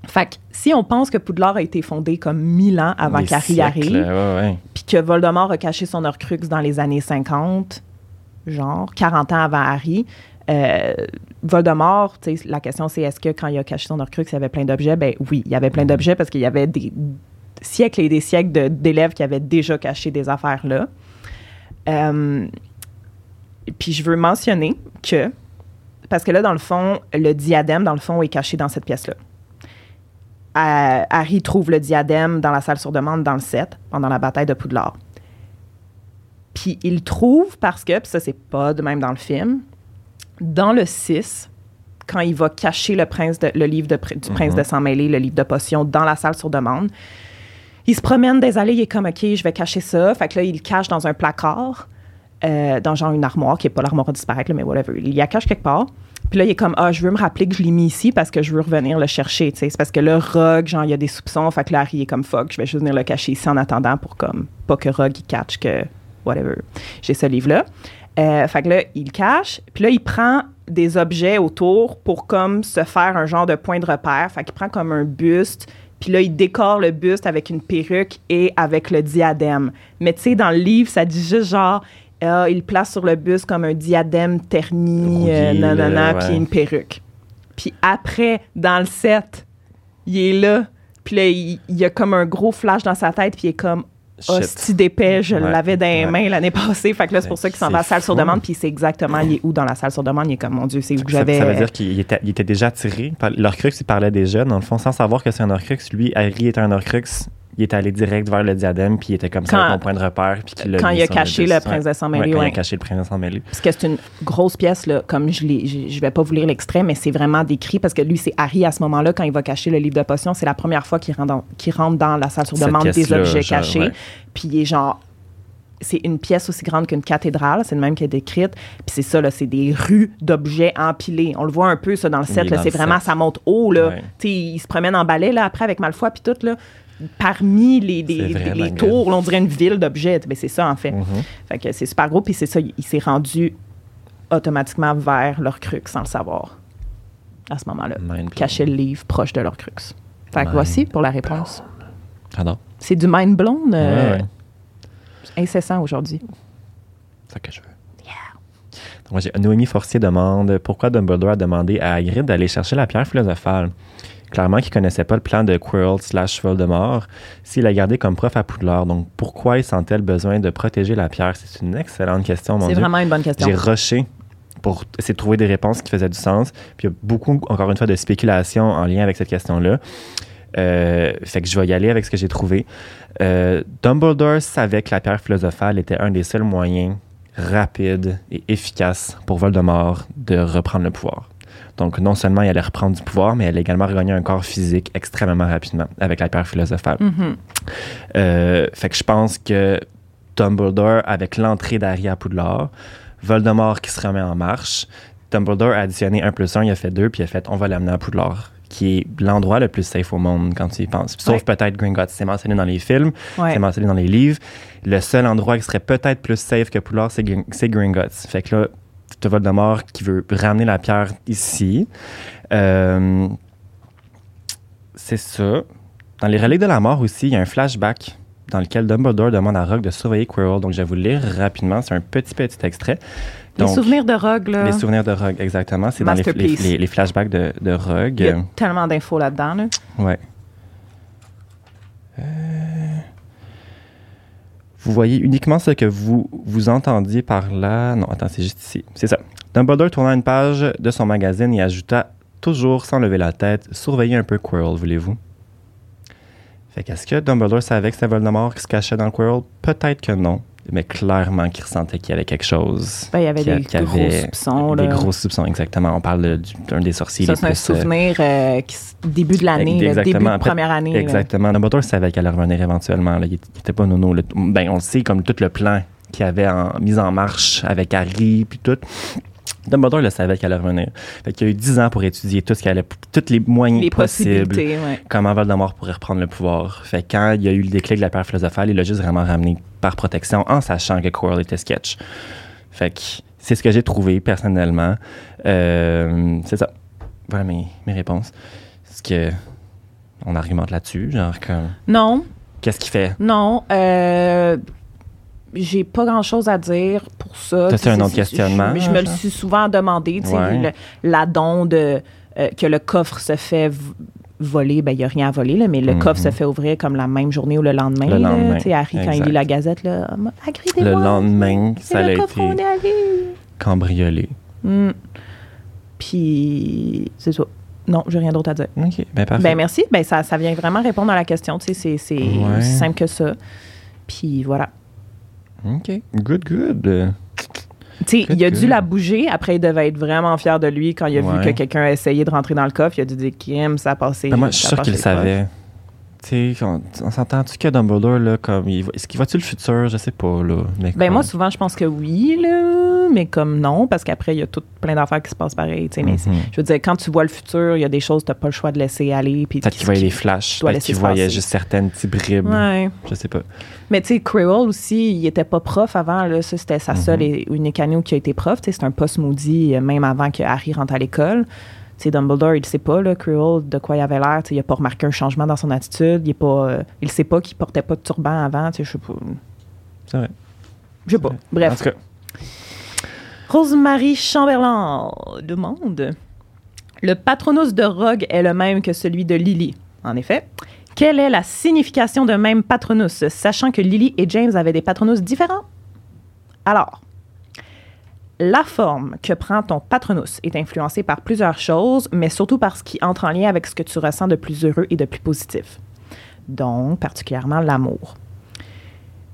Fait que si on pense que Poudlard a été fondé comme 1000 ans avant qu'Harry arrive, ouais, ouais. puis que Voldemort a caché son Horcrux dans les années 50, genre 40 ans avant Harry, euh, Voldemort, la question c'est est-ce que quand il a caché son Horcrux, il y avait plein d'objets? Ben oui, il y avait plein d'objets parce qu'il y avait des siècles et des siècles de- d'élèves qui avaient déjà caché des affaires là. Euh, puis je veux mentionner que, parce que là, dans le fond, le diadème, dans le fond, est caché dans cette pièce-là. Harry trouve le diadème dans la salle sur demande dans le 7, pendant la bataille de Poudlard. Puis il trouve parce que, puis ça, c'est pas de même dans le film, dans le 6, quand il va cacher le, prince de- le livre de du prince Mhm. de sang-mêlé, le livre de potions, dans la salle sur demande, il se promène des allées, il est comme, OK, je vais cacher ça. Fait que là, il le cache dans un placard, euh, dans genre une armoire, qui n'est pas l'armoire à disparaître, là, mais whatever. Il la cache quelque part. Puis là, il est comme, ah, je veux me rappeler que je l'ai mis ici parce que je veux revenir le chercher, tu sais. C'est parce que là, Rogue, genre, il y a des soupçons. Fait que là, est comme, fuck, je vais juste venir le cacher ici en attendant pour, comme, pas que Rogue, il catch que, whatever. J'ai ce livre-là. Euh, fait que là, il cache. Puis là, il prend des objets autour pour, comme, se faire un genre de point de repère. Fait qu'il prend comme un buste. Puis là, il décore le buste avec une perruque et avec le diadème. Mais tu sais, dans le livre, ça dit juste genre, ah, il place sur le buste comme un diadème terni, euh, nanana, puis ouais. une perruque. Puis après, dans le set, il est là. Puis là, il, il y a comme un gros flash dans sa tête, puis il est comme, hostie d'épais, je Ouais, l'avais dans les ouais. mains l'année passée. Fait que là, c'est pour ça qu'il s'en va à la salle sur demande, puis c'est exactement, il est où dans la salle sur demande? Il est comme, mon Dieu, c'est où que j'avais. ça veut dire qu'il était, il était déjà attiré. par- L'Orcrux, il parlait déjà, dans le fond, sans savoir que c'est un Orcrux. Lui, Harry était un Orcrux. Il est allé direct vers le diadème, puis il était comme ça, mon point de repère. Puis quand il a caché le prince de sang-mêlé, Ouais, quand il a caché le prince de. Parce que c'est une grosse pièce, là, comme je l'ai, je, je vais pas vous lire l'extrait, mais c'est vraiment décrit parce que lui, c'est Harry à ce moment-là, quand il va cacher le livre de potions, c'est la première fois qu'il rentre dans, qu'il rentre dans la salle sur demande des objets genre, cachés. ouais. Puis il est genre. C'est une pièce aussi grande qu'une cathédrale, c'est le même qui est décrite. Puis c'est ça, là, c'est des rues d'objets empilés. On le voit un peu, ça, dans le set. C'est vraiment, set. ça monte haut, là. Ouais. Tu sais, il se promène en balai, là, après, avec Malfoy, puis tout, là. Parmi les, tours, là, on dirait une ville d'objets. Ben, c'est ça, en fait. Mhm. Fait que c'est super gros, puis c'est ça, il, il s'est rendu automatiquement vers leur crux sans le savoir. À ce moment-là. Cacher le livre proche de leur crux. Fait que Mind voici pour la réponse. C'est du mind blown euh, Ouais, ouais. incessant aujourd'hui. C'est ça que je veux. Donc, j'ai- Noémie Forcier demande pourquoi Dumbledore a demandé à Hagrid d'aller chercher la pierre philosophale? Clairement qu'il connaissait pas le plan de Quirrell slash Voldemort s'il l'a gardé comme prof à Poudlard. Donc, pourquoi il sentait le besoin de protéger la pierre? C'est une excellente question, mon C'est vraiment une bonne question. J'ai rushé pour essayer de trouver des réponses qui faisaient du sens. Puis il y a beaucoup, encore une fois, de spéculation en lien avec cette question-là. Euh, fait que je vais y aller avec ce que j'ai trouvé. Euh, Dumbledore savait que la pierre philosophale était un des seuls moyens rapides et efficaces pour Voldemort de reprendre le pouvoir. Donc, non seulement il allait reprendre du pouvoir, mais il allait également regagner un corps physique extrêmement rapidement avec la pierre philosophale. Mhm. Euh, fait que je pense que Dumbledore, avec l'entrée d'Harry à Poudlard, Voldemort qui se remet en marche, Dumbledore a additionné 1 plus 1, il a fait 2, puis il a fait on va l'amener à Poudlard, qui est l'endroit le plus safe au monde quand tu y penses. Sauf Ouais. peut-être Gringotts, c'est mentionné dans les films, Ouais. c'est mentionné dans les livres. Le seul endroit qui serait peut-être plus safe que Poudlard, c'est Gringotts. Fait que là, as Voldemort qui veut ramener la pierre ici. Euh, c'est ça. Dans les reliques de la mort aussi, il y a un flashback dans lequel Dumbledore demande à Rogue de surveiller Quirrell. Donc, je vais vous le lire rapidement. C'est un petit, petit extrait. Les souvenirs de Rogue, là. les souvenirs de Rogue, exactement. C'est dans les, les, Masterpiece. les- les flashbacks de, de Rogue. Il y a tellement d'infos là-dedans. Là. Ouais. Euh, Vous voyez uniquement ce que vous, vous entendiez par là. Non, attends, c'est juste ici. C'est ça. Dumbledore tourna une page de son magazine et ajouta, toujours sans lever la tête, Surveillez un peu Quirrell, voulez-vous? Fait qu'est-ce que Dumbledore savait que c'était Voldemort qui se cachait dans Quirrell? Peut-être que non. Mais clairement qu'il ressentait qu'il y avait quelque chose. Ben, il y avait des gros avait soupçons. Des là. gros soupçons, exactement. On parle de- d'un des sorciers Ça, c'est un euh, souvenir euh, qui début de l'année, là, début de Après- première année. là. Exactement. Dumbledore savait qu'elle allait revenir éventuellement. là. Il n'était pas nono. là. Ben, on le sait, comme tout le plan qu'il avait en, mis en marche avec Harry, puis tout. Dumbledore le savait qu'elle allait revenir. Fait qu'il y a eu 10 ans pour étudier tout ce qu'elle allait, tous les moyens Les possibles. ouais. Comment Voldemort pourrait reprendre le pouvoir. Fait que quand il y a eu le déclic de la pierre philosophale, il l'a juste vraiment ramené par protection en sachant que Quirrell était sketch. Fait que c'est ce que j'ai trouvé personnellement. Euh, c'est ça. Voilà mes, mes réponses. Est-ce que on argumente là-dessus? Genre, comme, Non, qu'est-ce qu'il fait? non. Euh, j'ai pas grand-chose à dire pour ça. Ça, c'est un autre questionnement, Je, je me le genre? suis souvent demandé. tu sais, Ouais. le- la don de, euh, que le coffre se fait voler, ben il n'y a rien à voler, là, mais le Mhm. coffre se fait ouvrir comme la même journée ou le lendemain. Le lendemain, Tu sais, Harry, quand il lit la gazette, là, Ah, Le lendemain, ça a le été coffre, on est allé. cambriolé. Hmm. Puis, c'est ça. Non, j'ai rien d'autre à dire. OK, ben parfait. Ben merci. Ben ça, ça vient vraiment répondre à la question. Tu sais, c'est c'est Ouais. aussi simple que ça. Puis voilà. OK, good, good. Tu sais, Good, il a dû la bouger. Après, il devait être vraiment fier de lui quand il a vu que quelqu'un a essayé de rentrer dans le coffre. Il a dû dire Kim, ça a passé. Ben, moi, je suis sûr qu'il savait. Tu sais, on, on s'entend-tu que Dumbledore, là, comme, est-ce qu'il va-tu le futur? Je sais pas, là. Mais Ben moi, souvent, je pense que oui, là, mais comme non, parce qu'après, il y a tout plein d'affaires qui se passent pareil. tu sais, Mhm. je veux dire, quand tu vois le futur, il y a des choses n'as pas le choix de laisser aller. Puis Peut-être qu'il voyait des flashs. Peut-être qu'il voyait juste certaines petits bribes. Ouais. Je sais pas. Mais tu sais, Quirrell aussi, il était pas prof avant. Là. Ça, c'était sa Mhm. seule et unique année où il a été prof. Tu sais, C'est un post maudit, euh, même avant que Harry rentre à l'école. Sais, Dumbledore, il ne sait pas, là, Quirrell, de quoi il avait l'air. Il n'a pas remarqué un changement dans son attitude. Il ne sait pas qu'il portait pas de turban avant. Tu sais, Je sais pas. C'est vrai. Je sais pas. En Bref. tout cas, Rosemary Chamberlain demande Le patronus de Rogue est le même que celui de Lily. En effet. Quelle est la signification d'un même patronus, sachant que Lily et James avaient des patronus différents? Alors, la forme que prend ton patronus est influencée par plusieurs choses, mais surtout par ce qui entre en lien avec ce que tu ressens de plus heureux et de plus positif. Donc, particulièrement l'amour.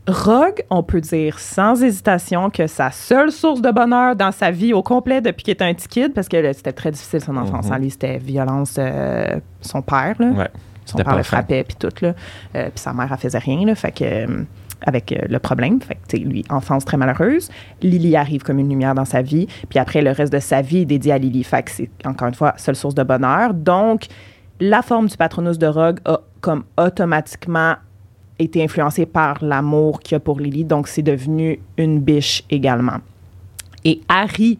Rogue, on peut dire sans hésitation que sa seule source de bonheur dans sa vie au complet depuis qu'il était un petit kid, parce que c'était très difficile son enfance. Mhm. hein. Lui, c'était violence, euh, son père. Là. ouais. Son père le frappait, puis tout. Là. Euh, puis sa mère, elle faisait rien. Là, fait que, euh, avec euh, le problème. Fait que, lui, enfance très malheureuse. Lily arrive comme une lumière dans sa vie. Puis après, le reste de sa vie est dédié à Lily. Fait que c'est, encore une fois, seule source de bonheur. Donc, la forme du patronus de Rogue a comme automatiquement été influencé par l'amour qu'il a pour Lily, donc c'est devenu une biche également. Et Harry,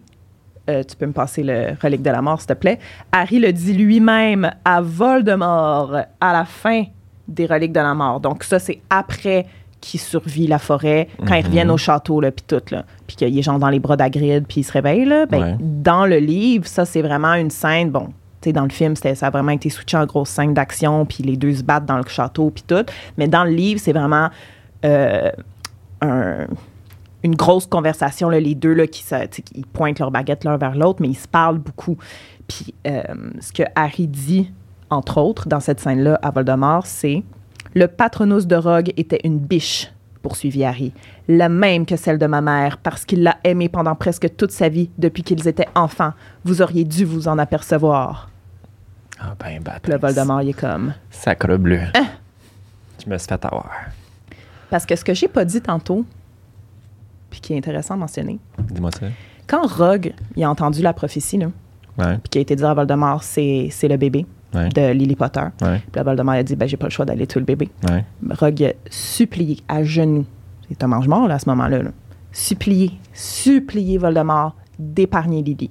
euh, tu peux me passer le relique de la mort, s'il te plaît. Harry le dit lui-même à Voldemort à la fin des reliques de la mort. Donc ça, c'est après qu'il survit la forêt, quand ils Mhm. reviennent au château, là, puis tout, là. Puis qu'il est genre dans les bras d'Agrid, puis il se réveille, là. Ben, Ouais. Dans le livre, ça, c'est vraiment une scène, bon, tu sais, dans le film, ça a vraiment été switché en grosse scène d'action, puis les deux se battent dans le château, puis tout. Mais dans le livre, c'est vraiment euh, un- une grosse conversation, là, les deux, là, qui, ils pointent leur baguette l'un vers l'autre, mais ils se parlent beaucoup. Puis euh, ce que Harry dit, entre autres, dans cette scène-là à Voldemort, c'est Le patronus de Rogue était une biche, poursuivit Harry, la même que celle de ma mère, parce qu'il l'a aimée pendant presque toute sa vie, depuis qu'ils étaient enfants. Vous auriez dû vous en apercevoir. Ah ben, bah, Puis le Voldemort, il est comme. Sacre bleu. Hein? Je me suis fait avoir. Parce que ce que j'ai pas dit tantôt, puis qui est intéressant à mentionner, Dis-moi ça. quand Rogue il a entendu la prophétie, là, Ouais, puis qui a été dit à Voldemort, c'est c'est le bébé ouais, de Lily Potter. ouais, Puis Voldemort a dit, ben, j'ai pas le choix d'aller tuer le bébé. Rogue a supplié à genoux, c'est un mange-mort là, à ce moment-là, là. supplié, supplié Voldemort d'épargner Lily.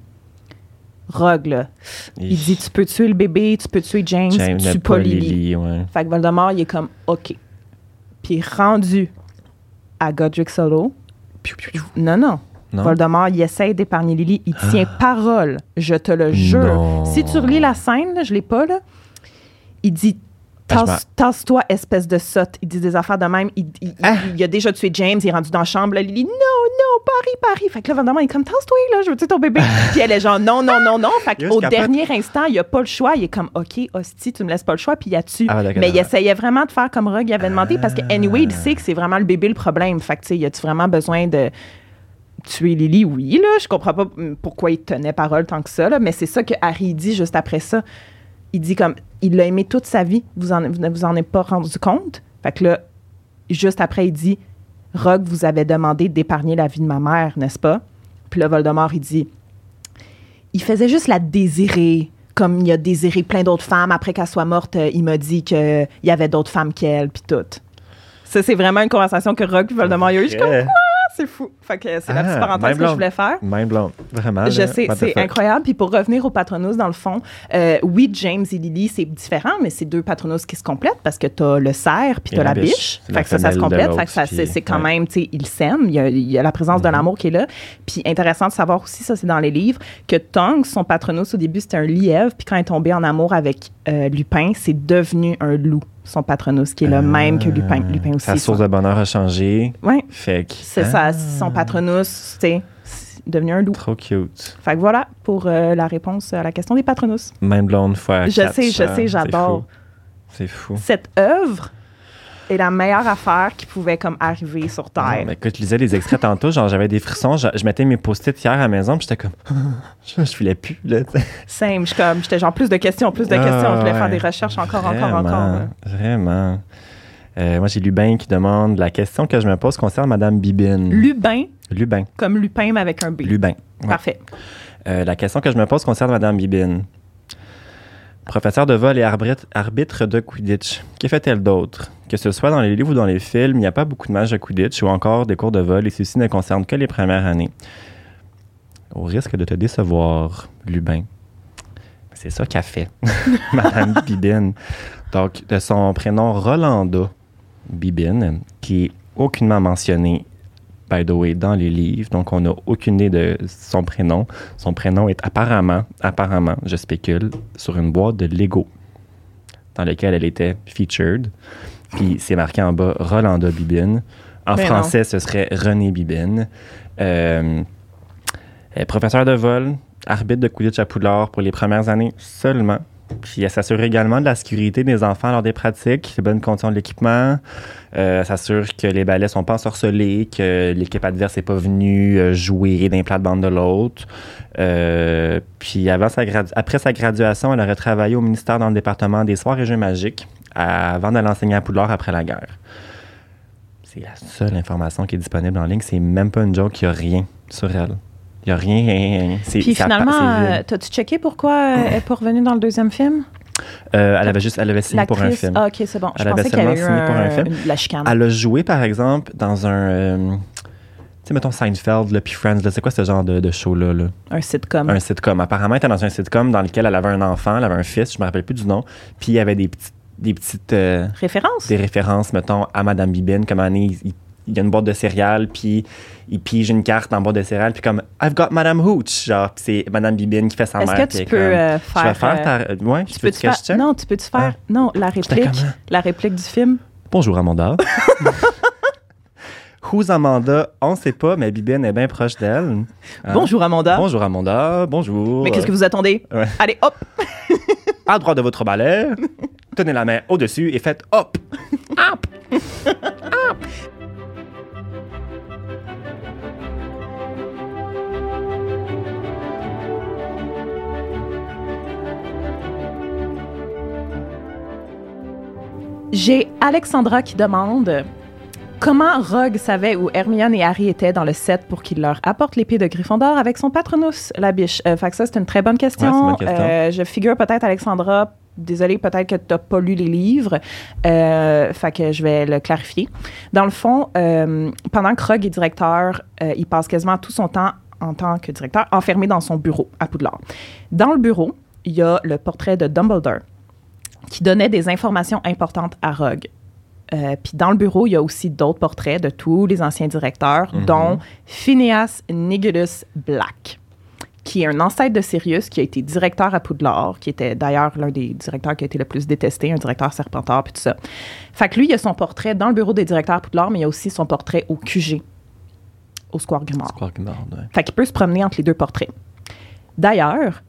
Rogue, là, il dit, tu peux tuer le bébé, tu peux tuer James, James, mais pas Lily. ouais. Fait que Voldemort, il est comme, OK. Puis rendu à Godric Solo, non, non, Non? Voldemort, il essaie d'épargner Lily. Il tient parole, je te le jure. Non. Si tu relis la scène, là, je l'ai pas, là, il dit Ah, Tasse-toi, espèce de sotte. Il dit des affaires de même. Il, il- Ah. il a déjà tué James, il est rendu dans la chambre. Là, Lily, non, non, Paris, Paris. Fait que là, Voldemort, il est comme Tasse-toi, là, je veux tuer ton bébé. Puis elle est genre, non, non, non, non. Fait qu'au dernier instant, il a pas le choix. Il est comme, OK, hostie, tu me laisses pas le choix, puis il a tué. Ah, Mais il essayait vraiment de faire comme Rogue avait demandé parce que, anyway, il sait que c'est vraiment le bébé le problème. Fait que, tu sais, y a-tu vraiment besoin de tuer Lily? Oui, là. Je comprends pas pourquoi il tenait parole tant que ça, là, mais c'est ça que Harry dit juste après ça. Il dit comme, il l'a aimé toute sa vie, vous en, vous ne vous en êtes pas rendu compte? Fait que là, juste après, il dit, Rogue vous avait demandé d'épargner la vie de ma mère, n'est-ce pas? Puis là, Voldemort, il dit, il faisait juste la désirer. Comme il a désiré plein d'autres femmes. Après qu'elle soit morte, euh, il m'a dit qu'il y avait d'autres femmes qu'elle, puis tout. Ça, c'est vraiment une conversation que Rogue et Voldemort ont eu. Je suis comme, Yeah. Ah, c'est fou. Fait que c'est la Ah, petite parenthèse mind que je voulais faire. Mind. Vraiment. Je là, sais, c'est incroyable. Puis pour revenir au patronus, dans le fond, euh, oui, James et Lily, c'est différent, mais c'est deux patronus qui se complètent parce que t'as le cerf puis t'as la la biche. Fait la que ça, ça se complète. Fait que ça, c'est quand même, tu sais, ils s'aiment. Il y, a, il y a la présence de Mhm. l'amour qui est là. Puis intéressant de savoir aussi, ça c'est dans les livres, que Tongue, son patronus au début, c'était un lièvre. Puis quand il est tombé en amour avec euh, Lupin, c'est devenu un loup, son patronus, qui est le même que Lupin. Lupin aussi. Sa source de bonheur a changé. Ouais, Fait que. c'est ça. Son patronus, c'est c'est devenu un loup. Trop cute. Fait que voilà pour euh, la réponse à la question des patronus. Mind blown fois Je quatre, sais, je sais, j'adore. C'est fou. Cette œuvre est la meilleure affaire qui pouvait comme arriver sur Terre. mais écoute, je lisais les extraits tantôt, genre j'avais des frissons, je, je mettais mes post-it hier à la maison, puis j'étais comme, je, je filais plus, là. Same, je comme, j'étais genre plus de questions, plus de Ah, questions. Je voulais faire des recherches encore, encore, encore. là. Vraiment. Euh, moi, j'ai Lubin qui demande la question que je me pose concerne Madame Bibine. Lubin, Lubin. comme Lupin, mais avec un B. Lubin. ouais. Parfait. Euh, la question que je me pose concerne Madame Bibine. Professeur de vol et arbitre, de Quidditch, que fait-elle d'autre? Que ce soit dans les livres ou dans les films, il n'y a pas beaucoup de matchs de Quidditch ou encore des cours de vol et ceci ne concerne que les premières années. Au risque de te décevoir, Lubin. C'est ça qu'a fait Madame Bibine. Donc, de son prénom Rolanda Bibine, qui est aucunement mentionné, by the way, dans les livres. Donc, on n'a aucune idée de son prénom. Son prénom est apparemment, apparemment, je spécule, sur une boîte de Lego dans laquelle elle était featured. Puis, c'est marqué en bas Rolanda Bibine. En Mais français, ce serait René Bibine. Euh, professeur de vol, arbitre de Quidditch à Poudlard pour les premières années seulement. Puis elle s'assure également de la sécurité des enfants lors des pratiques, les bonnes conditions de l'équipement. Euh, s'assure que les balais sont pas ensorcelés, que l'équipe adverse n'est pas venue euh, jouer d'un plat de bande de l'autre. Euh, puis avant sa après sa graduation, elle aurait travaillé au ministère dans le département des soirs et jeux magiques avant d'aller enseigner à Poudlard après la guerre. C'est la seule information qui est disponible en ligne. C'est même pas une joke, il n'y a rien sur elle. Il n'y a rien. Puis ça- finalement, euh, t'as-tu checké pourquoi elle n'est pas revenue dans le deuxième film? Euh, elle avait juste, elle avait signé pour un film. Ah, ok, c'est bon. Je Elle avait seulement signé pour un film. une- la chicane. Elle a joué, par exemple, dans un. euh, tu sais, mettons Seinfeld, là, puis Friends, là, c'est quoi ce genre de, de show-là? Là? Un sitcom. Un sitcom. Apparemment, elle était dans un sitcom dans lequel elle avait un enfant, elle avait un fils, je me rappelle plus du nom, puis il y avait des petites, des petites euh, Référence? des références, mettons, à Madame Bibine, comme année, il, il y a une boîte de céréales, puis il pige une carte la boîte de céréales, puis comme I've got Madame Hooch, genre, c'est Madame Bibine qui fait sa Est-ce mère. que puis tu peux comme, euh, Je vais faire. faire euh, ta. Ouais, tu peux peux tu faire. Non, tu peux-tu faire. Non, la réplique. comment? La réplique du film? Bonjour Amanda. Who's Amanda? On sait pas, mais Bibine est bien proche d'elle. Hein? Bonjour Amanda. Bonjour Amanda, bonjour. Mais qu'est-ce que vous attendez? Ouais. Allez, hop! À droite de votre balai, tenez la main au-dessus et faites hop! Hop! J'ai Alexandra qui demande comment Rogue savait où Hermione et Harry étaient dans le set pour qu'il leur apporte l'épée de Gryffondor avec son patronus, la biche? Euh, fait que ça, c'est une très bonne question. Ouais, c'est une bonne question. Euh, je figure peut-être, Alexandra, désolée, peut-être que tu n'as pas lu les livres. Euh, fait que je vais le clarifier. Dans le fond, euh, pendant que Rogue est directeur, euh, il passe quasiment tout son temps en tant que directeur enfermé dans son bureau à Poudlard. Dans le bureau, il y a le portrait de Dumbledore qui donnait des informations importantes à Rogue. Euh, Puis dans le bureau, il y a aussi d'autres portraits de tous les anciens directeurs, Mhm. dont Phineas Nigulus Black, qui est un ancêtre de Sirius, qui a été directeur à Poudlard, qui était d'ailleurs l'un des directeurs qui a été le plus détesté, un directeur serpentard, puis tout ça. Fait que lui, il a son portrait dans le bureau des directeurs à Poudlard, mais il y a aussi son portrait au QG, au Square Grimoire. Square Grimard, ouais. Fait qu'il peut se promener entre les deux portraits. D'ailleurs,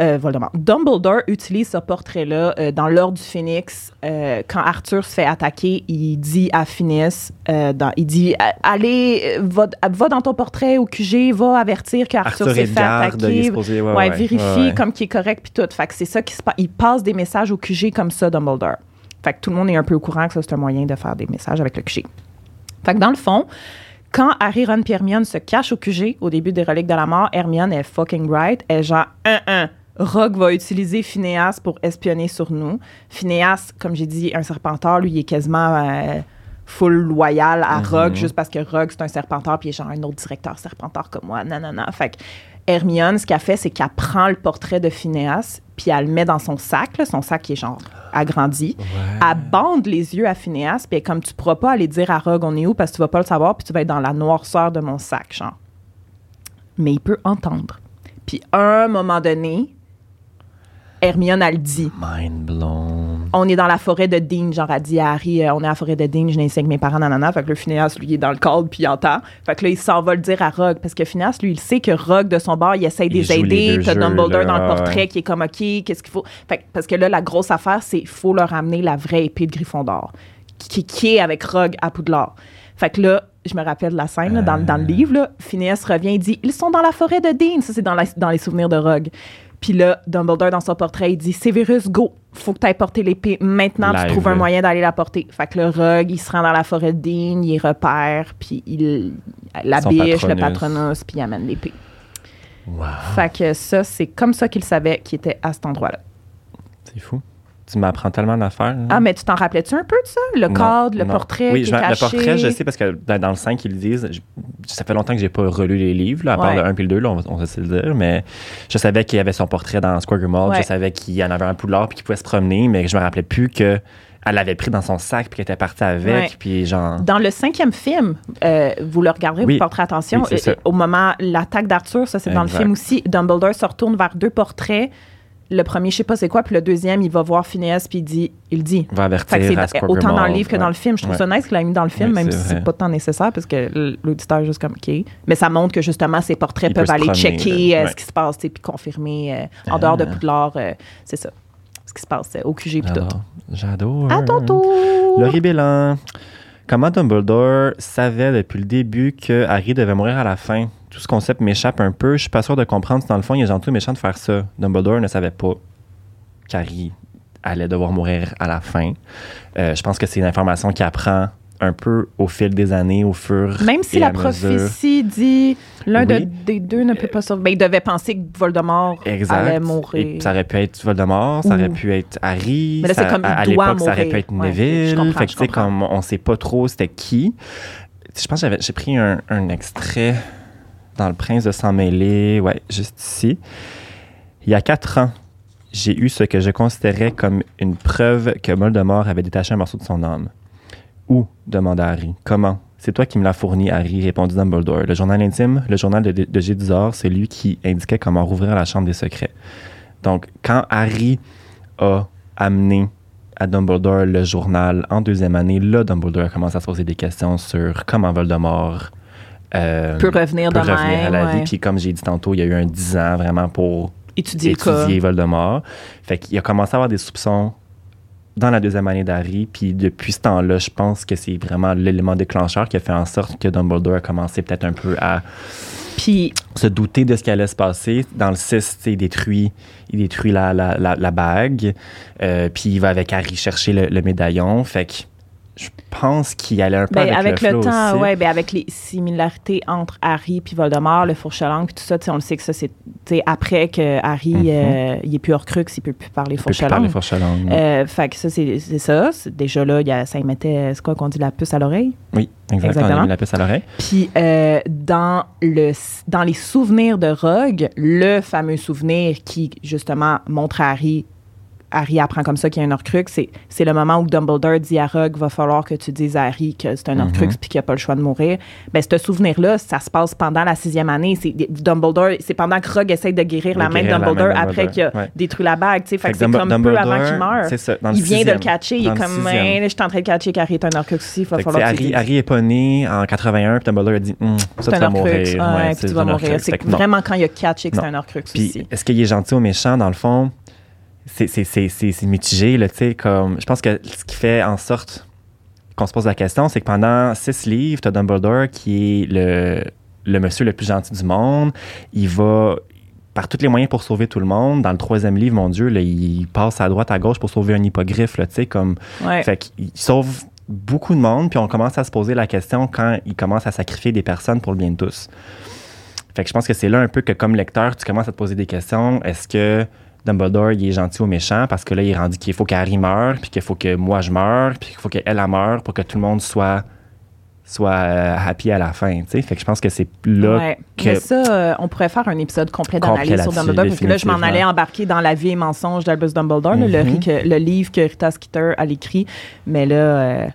Euh, Voldemort, Dumbledore utilise ce portrait-là euh, dans l'ordre du Phénix. euh, quand Arthur se fait attaquer, il dit à Phineas, dans- il dit Allez, va, va dans ton portrait au QG, va avertir qu'Arthur Arthur s'est est fait garde, attaquer. supposé, ouais, Ouais, ouais, vérifie comme qu'il est correct puis tout. Fait que c'est ça qui se passe. Il passe des messages au QG comme ça, Dumbledore. Fait que tout le monde est un peu au courant que ça, c'est un moyen de faire des messages avec le QG. Fait que dans le fond, quand Harry, Ron et Hermione se cachent au QG au début des Reliques de la Mort, Hermione est fucking right. Elle est genre, un, un. Rogue va utiliser Phineas pour espionner sur nous. Phineas, comme j'ai dit, un serpentard, lui, il est quasiment euh, full loyal à Rogue, juste parce que Rogue, c'est un serpentard, puis il est genre un autre directeur serpentard comme moi. Non, non, non. Fait que Hermione, ce qu'elle fait, c'est qu'elle prend le portrait de Phineas, puis elle le met dans son sac, là, son sac qui est genre agrandi. Elle bande les yeux à Phineas, puis comme tu pourras pas aller dire à Rogue on est où parce que tu vas pas le savoir, puis tu vas être dans la noirceur de mon sac, genre. Mais il peut entendre. Puis à un moment donné, Hermione, elle dit Mind blown. on est dans la forêt de Dean, genre, elle dit à Harry, euh, on est à la forêt de Dean, je n'ai avec mes parents, nanana. Fait que le Phineas, lui, il est dans le cadre, puis il entend. Fait que là, il s'en va le dire à Rogue, parce que Phineas, lui, il sait que Rogue, de son bord, il essaie de Il les aider. T'as Dumbledore là, dans le portrait ouais. qui est comme, OK, qu'est-ce qu'il faut? Fait que- parce que là, la grosse affaire, c'est qu'il faut leur amener la vraie épée de Gryffondor, qui, qui est avec Rogue à Poudlard. Fait que là, je me rappelle de la scène, là, dans, dans le livre, là, Phineas revient et dit Ils sont dans la forêt de Dean. Ça, c'est dans, dans les souvenirs de Rogue. Puis là, Dumbledore, dans son portrait, il dit Severus, go, faut que tu ailles porter l'épée. Maintenant, tu trouves un moyen d'aller la porter. Fait que le Rogue, il se rend dans la forêt de Dean, il repère, puis il la Son biche, le patronus. patronus, puis il amène l'épée. Wow, Fait que ça, c'est comme ça qu'il savait qu'il était à cet endroit-là. c'est fou. Tu m'apprends tellement d'affaires. Ah, mais tu t'en rappelais-tu un peu de ça? Le Non, cadre, le non. portrait Oui, qui est caché? le portrait, je sais parce que dans, le 5, ils le disent. je- ça fait longtemps que j'ai pas relu les livres, là, à part Ouais. le 1 puis le 2, là, on, va- on va se le dire. Mais je savais qu'il y avait son portrait dans Square. Ouais. Je savais qu'il y en avait un Poudlard puis qu'il pouvait se promener, mais je me rappelais plus que elle l'avait pris dans son sac puis qu'elle était partie avec. Ouais. Puis genre. Dans le cinquième film, euh, vous le regarderez, Oui. vous porterez attention. Oui, au moment, l'attaque d'Arthur, ça c'est dans le film aussi. Dumbledore se retourne vers deux portraits. Le premier, je sais pas c'est quoi, puis le deuxième, il va voir Phineas, puis il dit, il dit. va avertir Fait que c'est autant dans le livre que dans le film. Je trouve Ouais. ça nice qu'il l'a mis dans le film, Oui, même si c'est pas tant nécessaire, parce que l'auditeur est juste comme, OK. Mais ça montre que justement, ces portraits Il peuvent aller promener, checker euh, Ouais. ce qui se passe, puis confirmer euh, en dehors de Ah. Poudlard, euh, c'est ça. Ce qui se passe au QG, puis tout. J'adore. J'adore. À ton tour! Laurie Bélan. Comment Dumbledore savait depuis le début que Harry devait mourir à la fin? Tout ce concept m'échappe un peu. Je suis pas sûr de comprendre si dans le fond, il est gentil méchant de faire ça. Dumbledore ne savait pas qu'Harry allait devoir mourir à la fin. Euh, je pense que c'est une information qu'il apprend un peu au fil des années, au fur Même si et la à mesure. prophétie dit l'un de- des deux ne peut pas sauver. Ben, il devait penser que Voldemort Exact. allait Et mourir. ça aurait pu être Voldemort, ça aurait pu être Harry. Mais là, c'est ça- comme à, à l'époque, ça aurait pu être Ouais, Neville. je comprends, fait que, comme on sait pas trop c'était qui. Je pense que j'avais- j'ai pris un, un extrait dans Le Prince de Sang Mêlé, ouais, juste ici. Il y a quatre ans, j'ai eu ce que je considérais comme une preuve que Voldemort avait détaché un morceau de son âme. Où demanda Harry. Comment? C'est toi qui me l'as fourni, Harry, répondit Dumbledore. Le journal intime, le journal de, de Gédizor, c'est lui qui indiquait comment rouvrir la chambre des secrets. Donc, quand Harry a amené à Dumbledore le journal en deuxième année, là, Dumbledore a commencé à se poser des questions sur comment Voldemort euh, peut revenir peut de revenir à la vie. Puis comme j'ai dit tantôt, il y a eu un 10 ans vraiment pour étudier étudier Voldemort. Fait qu'il a commencé à avoir des soupçons dans la deuxième année d'Harry. Puis depuis ce temps-là, je pense que c'est vraiment l'élément déclencheur qui a fait en sorte que Dumbledore a commencé peut-être un peu à Puis se douter de ce qui allait se passer. Dans le 6, tu sais, il détruit, il détruit la, la, la, la bague. Euh, puis il va avec Harry chercher le, le médaillon. Fait que je pense qu'il allait un peu Ben, avec, avec, le, temps, ouais, ben, avec les similarités entre Harry puis Voldemort, le fourche-langue puis tout ça, on le sait que ça c'est après que Harry Mhm. euh, il est plus Horcrux, il peut plus parler Il peut plus parler fourche-langue. fourche-langue. Euh, fait que ça c'est ça, déjà là, y a, ça y mettait c'est quoi qu'on dit la puce à l'oreille? Oui, exactement. On a mis la puce à l'oreille. Puis euh, dans le dans les souvenirs de Rogue, le fameux souvenir qui justement montre à Harry Harry apprend comme ça qu'il y a un Horcrux, c'est le moment où Dumbledore dit à Rogue va falloir que tu dises à Harry que c'est un Horcrux Mhm. puis qu'il n'a pas le choix de mourir. Ben ce souvenir-là, ça se passe pendant la sixième année. C'est Dumbledore, c'est pendant que Rogue essaye de guérir De la main de la main Dumbledore après qu'il a ouais. détruit la bague. tu sais. Fait c'est comme peu avant qu'il ça. Le Il vient de le catcher, il est comme je suis en train de catcher qu'Harry est un Horcrux aussi, il va Fait falloir que Harry, est pas né en 81, puis Dumbledore a dit Hum, ça, C'est tu un vas mourir. ouais, tu c'est vas mourir. Vraiment quand il a catché que c'est un Horcrux aussi. est-ce qu'il est gentil ou méchant dans le fond? C'est c'est- c'est- c'est- c'est mitigé là, tu sais comme je pense que ce qui fait en sorte qu'on se pose la question, c'est que pendant six livres, tu as Dumbledore qui est le le monsieur le plus gentil du monde. Il va par tous les moyens pour sauver tout le monde. Dans le troisième livre, mon Dieu, là, il passe à droite, à gauche pour sauver un hippogriffe, là, tu sais, comme Ouais. fait qu'il sauve beaucoup de monde, puis on commence à se poser la question quand il commence à sacrifier des personnes pour le bien de tous. Fait que je pense que c'est là un peu que comme lecteur, tu commences à te poser des questions. Est-ce que Dumbledore, il est gentil ou méchant? Parce que là, il est rendu qu'il faut qu'Harry meure, puis qu'il faut que moi je meure, puis qu'il faut qu'elle elle meure pour que tout le monde soit soit euh, happy à la fin, tu sais. Fait que je pense que c'est là Ouais. que... Mais ça, euh, on pourrait faire un épisode complet d'analyse sur Dumbledore, parce que là, je m'en allais embarquer dans La vie et mensonge d'Albus Dumbledore, le, Mhm. que- le livre que Rita Skeeter a écrit. Mais là, euh,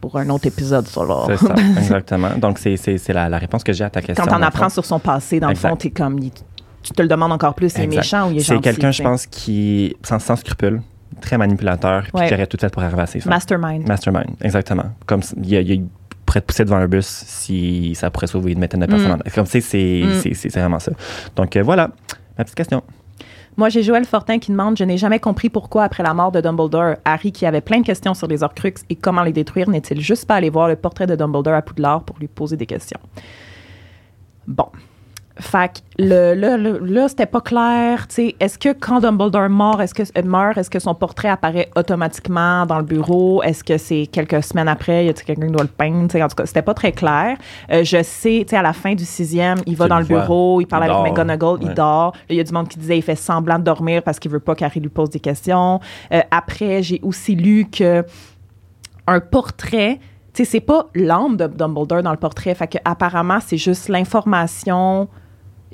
pour un autre épisode, ça, là. C'est ça, exactement. Donc, c'est la, la réponse que j'ai à ta question. Quand on apprend fond. sur son passé, dans Exact. le fond, t'es comme... il- tu te le demandes encore plus, il est méchant ou il est C'est gentil. quelqu'un, tu je pense, qui sans, sans scrupule, très manipulateur, puis Ouais. qui aurait tout fait pour arriver à ses fins. Mastermind. Mastermind, exactement. Comme il, y a- il pourrait te pousser devant un bus si ça pourrait sauver une vingtaine de personnes. Mm. Comme tu sais, c'est Mm. c'est- c'est vraiment ça. Donc euh, voilà, ma petite question. Moi, j'ai Joël Fortin qui demande Je n'ai jamais compris pourquoi, après la mort de Dumbledore, Harry, qui avait plein de questions sur les Horcruxes et comment les détruire, n'est-il juste pas allé voir le portrait de Dumbledore à Poudlard pour lui poser des questions? Bon. Fait que le, le- le- là, c'était pas clair. tu sais, Est-ce que quand Dumbledore meurt, est-ce que, euh, meurt, est-ce que son portrait apparaît automatiquement dans le bureau? Est-ce que c'est quelques semaines après, y a quelqu'un qui doit le peindre? Tu sais, En tout cas, c'était pas très clair. Euh, je sais, tu sais, à la fin du sixième, il va dans le bureau, il parle Il avec. McGonagall, il dort. Là, Il y a du monde qui disait il fait semblant de dormir parce qu'il veut pas qu'Harry lui pose des questions. Euh, après, j'ai aussi lu que un portrait, tu sais, c'est pas l'âme de Dumbledore dans le portrait. Fait que apparemment, c'est juste l'information.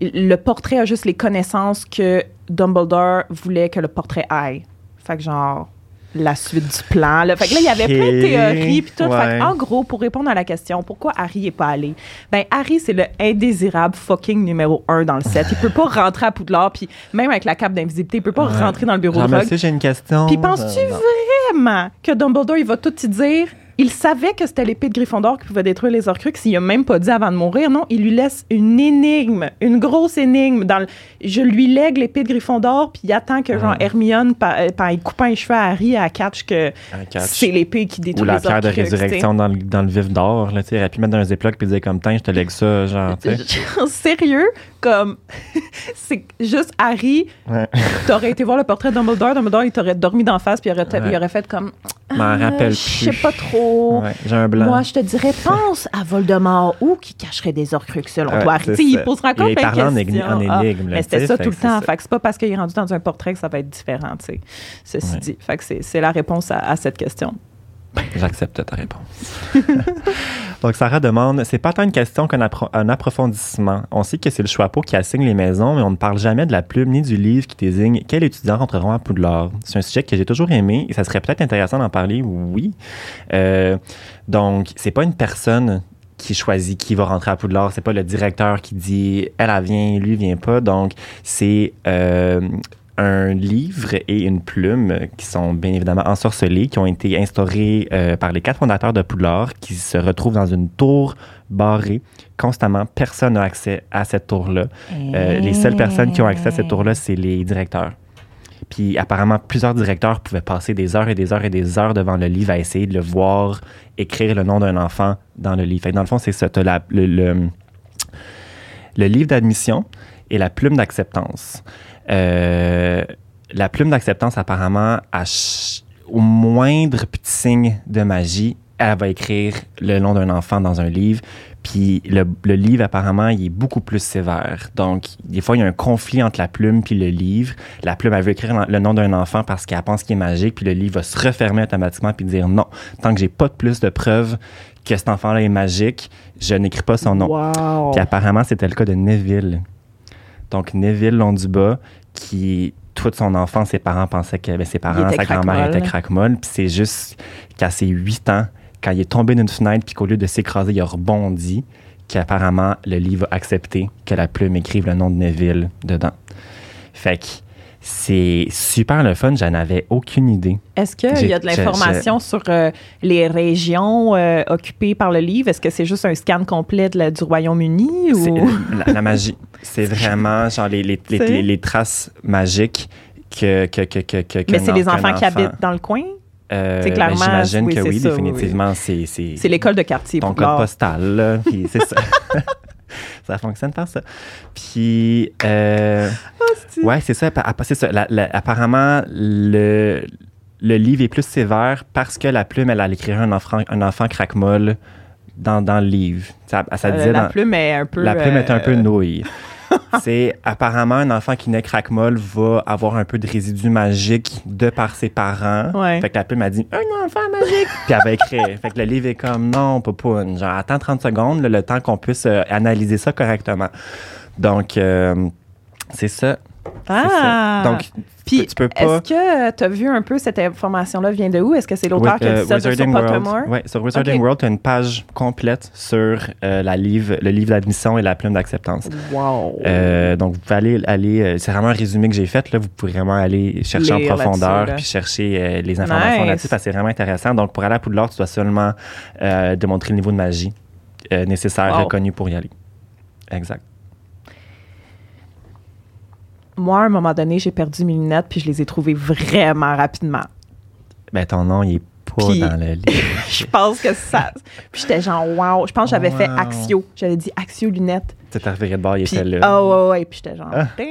Le portrait a juste les connaissances que Dumbledore voulait que le portrait aille. Fait que genre la suite du plan. Là. Fait que là, il y avait plein de théories puis tout. Fait que, en gros, pour répondre à la question, pourquoi Harry est pas allé? Ben, Harry, c'est le indésirable fucking numéro un dans le set. Il peut pas rentrer à Poudlard, puis même avec la cape d'invisibilité, il peut pas Ouais. rentrer dans le bureau Genre, de Rogue. j'ai une question. Puis penses-tu Euh, non. vraiment que Dumbledore, il va tout te dire? Il savait que c'était l'épée de Gryffondor qui pouvait détruire les Horcruxes. Il a même pas dit avant de mourir. Non, il lui laisse une énigme, une grosse énigme. Dans le- Je lui lègue l'épée de Gryffondor, puis il attend que genre. Hermione, par, euh, par- il coupe un cheveu à Harry, à catch que c'est l'épée qui détruit Ou la les pierre de Horcruxes. résurrection dans le, dans le vif d'or, là, elle aurait pu mettre dans un ziploc puis dire comme, tiens, je te lègue ça, genre. Sérieux, comme c'est juste Harry, Ouais. t'aurais été voir le portrait de Dumbledore, Dumbledore, il t'aurait dormi d'en face, puis il aurait, Ouais. il aurait fait comme. M'en Ah, rappelle Je sais plus. pas trop. Ouais, j'ai un blanc. Moi, je te dirais, pense à Voldemort ou qui cacherait des horcruxes selon Ouais, toi. il posera de parle en énigme- Ah, énigme, mais c'était ça tout le temps. Fait que c'est pas parce qu'il est rendu dans un portrait que ça va être différent, tu sais. Ceci Ouais. dit. Fait que c'est c'est la réponse à, à cette question. J'accepte ta réponse. Donc, Sarah demande c'est pas tant une question qu'un appro- un approfondissement. On sait que c'est le Choixpeau qui assigne les maisons, mais on ne parle jamais de la plume ni du livre qui désigne quels étudiants rentreront à Poudlard. C'est un sujet que j'ai toujours aimé et ça serait peut-être intéressant d'en parler, oui. Euh, donc, c'est pas une personne qui choisit qui va rentrer à Poudlard. C'est pas le directeur qui dit elle, elle vient, lui, vient pas. Donc, c'est euh, un livre et une plume qui sont bien évidemment ensorcelés, qui ont été instaurés euh, par les quatre fondateurs de Poudlard, qui se retrouvent dans une tour barrée constamment. Personne n'a accès à cette tour-là. Euh, les seules personnes qui ont accès à cette tour-là, c'est les directeurs. Puis apparemment, plusieurs directeurs pouvaient passer des heures et des heures et des heures devant le livre à essayer de le voir écrire le nom d'un enfant dans le livre. Fait que dans le fond, c'est ça. La- le, le- le livre d'admission et la plume d'acceptance. Euh, la plume d'acceptance, apparemment, à au moindre petit signe de magie, elle va écrire le nom d'un enfant dans un livre. Puis le, le livre, apparemment, il est beaucoup plus sévère. Donc, des fois, il y a un conflit entre la plume puis le livre. La plume, elle veut écrire le nom d'un enfant parce qu'elle pense qu'il est magique, puis le livre va se refermer automatiquement puis dire non. Tant que j'ai pas de plus de preuves que cet enfant-là est magique, je n'écris pas son nom. Wow. Puis apparemment, c'était le cas de Neville. Donc, Neville Londuba, qui, toute son enfance, ses parents pensaient que ben, ses parents, sa grand-mère était craque-molle. Puis c'est juste qu'à ses 8 ans, quand il est tombé d'une fenêtre, puis qu'au lieu de s'écraser, il a rebondi, qu'apparemment, le livre a accepté que la plume écrive le nom de Neville dedans. Fait que c'est super le fun, j'en avais aucune idée. Est-ce qu'il y a de l'information sur euh, les régions euh, occupées par le livre? Est-ce que c'est juste un scan complet de la- du Royaume-Uni? C'est Ou... la, la magie. C'est vraiment genre les, les, les, traces magiques que. que, que, que, que- Mais c'est les en- enfants qui habitent dans le coin? Euh, c'est ben, J'imagine oui, que oui, ça, définitivement. C'est l'école de quartier. ton code postal, c'est ça. ça fonctionne par ça. Puis, euh, c'est- ouais, c'est ça. C'est ça. La- la- apparemment, le, le livre est plus sévère parce que la plume, elle allait écrire un enfant, un enfant craque-molle dans, dans le livre. Ça, ça Euh, disait la dans- plume est un peu. la plume est un peu euh, nouille. c'est apparemment un enfant qui naît craque-molle va avoir un peu de résidu magique de par ses parents. Ouais. Fait que la plume a dit un enfant magique. Puis elle va écrire. fait que le livre est comme non, popoune. Genre attends 30 secondes, le temps qu'on puisse euh, analyser ça correctement. Donc euh, c'est ça. Ah! ça. Donc Puis, tu peux pas- est-ce que tu as vu un peu cette information-là vient de où? Est-ce que c'est l'auteur Oui, qui a euh, dit ça de- sur Wizarding World. Pottermore? Ouais, sur Wizarding. World, tu as une page complète sur euh, la livre, le livre d'admission et la plume d'acceptance. Wow! Euh, donc, vous pouvez aller, aller euh, c'est vraiment un résumé que j'ai fait. Là, vous pouvez vraiment aller chercher Lire en profondeur puis chercher euh, les informations Nice. là-dessus parce que c'est vraiment intéressant. Donc, pour aller à Poudlard, tu dois seulement euh, démontrer le niveau de magie euh, nécessaire, Wow. reconnu pour y aller. Exact. Moi, à un moment donné, j'ai perdu mes lunettes puis je les ai trouvées vraiment rapidement. Ben, ton nom, il est pas Puis- dans le livre. Je pense que ça. Puis j'étais genre, wow. Je pense que j'avais fait. Axio. J'avais dit Axio lunettes. Tu t'es reviré de bord, il était là. ah ouais, ouais. Puis j'étais genre, Ah. damn.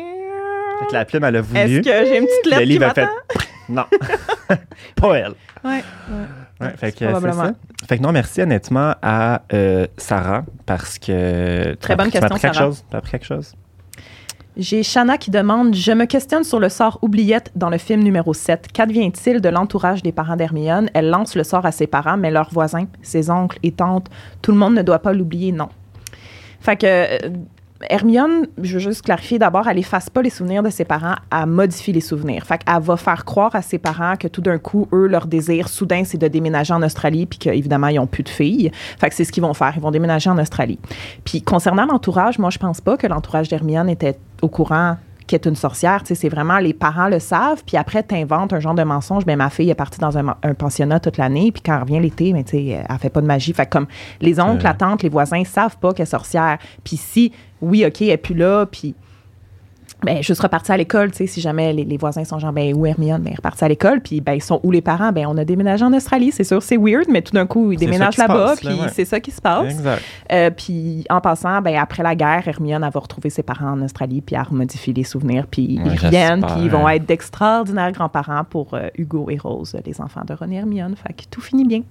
Fait que la plume, elle a voulu. Est-ce que j'ai une petite le lettre qui livre a fait. non. pas elle. Ouais, ouais. Ouais, fait que ça. Fait que non, merci honnêtement à euh, Sarah parce que. Très m'as bonne appris- tu m'as question, appris quelque Sarah. chose? Tu as appris quelque chose? J'ai Shanna qui demande Je me questionne sur le sort oubliette dans le film numéro 7. Qu'advient-il de l'entourage des parents d'Hermione? Elle lance le sort à ses parents, mais leurs voisins, ses oncles et tantes, tout le monde ne doit pas l'oublier, non. Fait que euh, Hermione, je veux juste clarifier d'abord, elle efface pas les souvenirs de ses parents, elle modifie les souvenirs. Fait qu'elle va faire croire à ses parents que tout d'un coup, eux, leur désir soudain, c'est de déménager en Australie, puis qu'évidemment, ils ont plus de filles. Fait que c'est ce qu'ils vont faire. Ils vont déménager en Australie. Puis concernant l'entourage, moi, je pense pas que l'entourage d'Hermione était au courant qu'elle est une sorcière. Tu sais, c'est vraiment les parents le savent, puis après, tu inventes un genre de mensonge. Ben, ma fille est partie dans un, un pensionnat toute l'année, puis quand elle revient l'été, mais tu sais, elle fait pas de magie. Fait que comme les oncles, Euh. la tante, les voisins savent pas qu'elle est sorcière. Puis si, oui, OK, elle est plus là, puis ben, juste reparti à l'école, tu sais, si jamais les, les voisins sont genre, ben, où Hermione? Ben, reparti à l'école, puis ben, ils sont où les parents? Ben, on a déménagé en Australie, c'est sûr, c'est weird, mais tout d'un coup, ils déménagent là-bas, puis ouais. c'est ça qui se passe. Exact. Euh, puis en passant, ben, après la guerre, Hermione, elle va retrouver ses parents en Australie, puis elle remodifie les souvenirs, puis Ouais, ils reviennent, puis ils vont être d'extraordinaires grands-parents pour euh, Hugo et Rose, les enfants de Ron et Hermione. Fait que tout finit bien.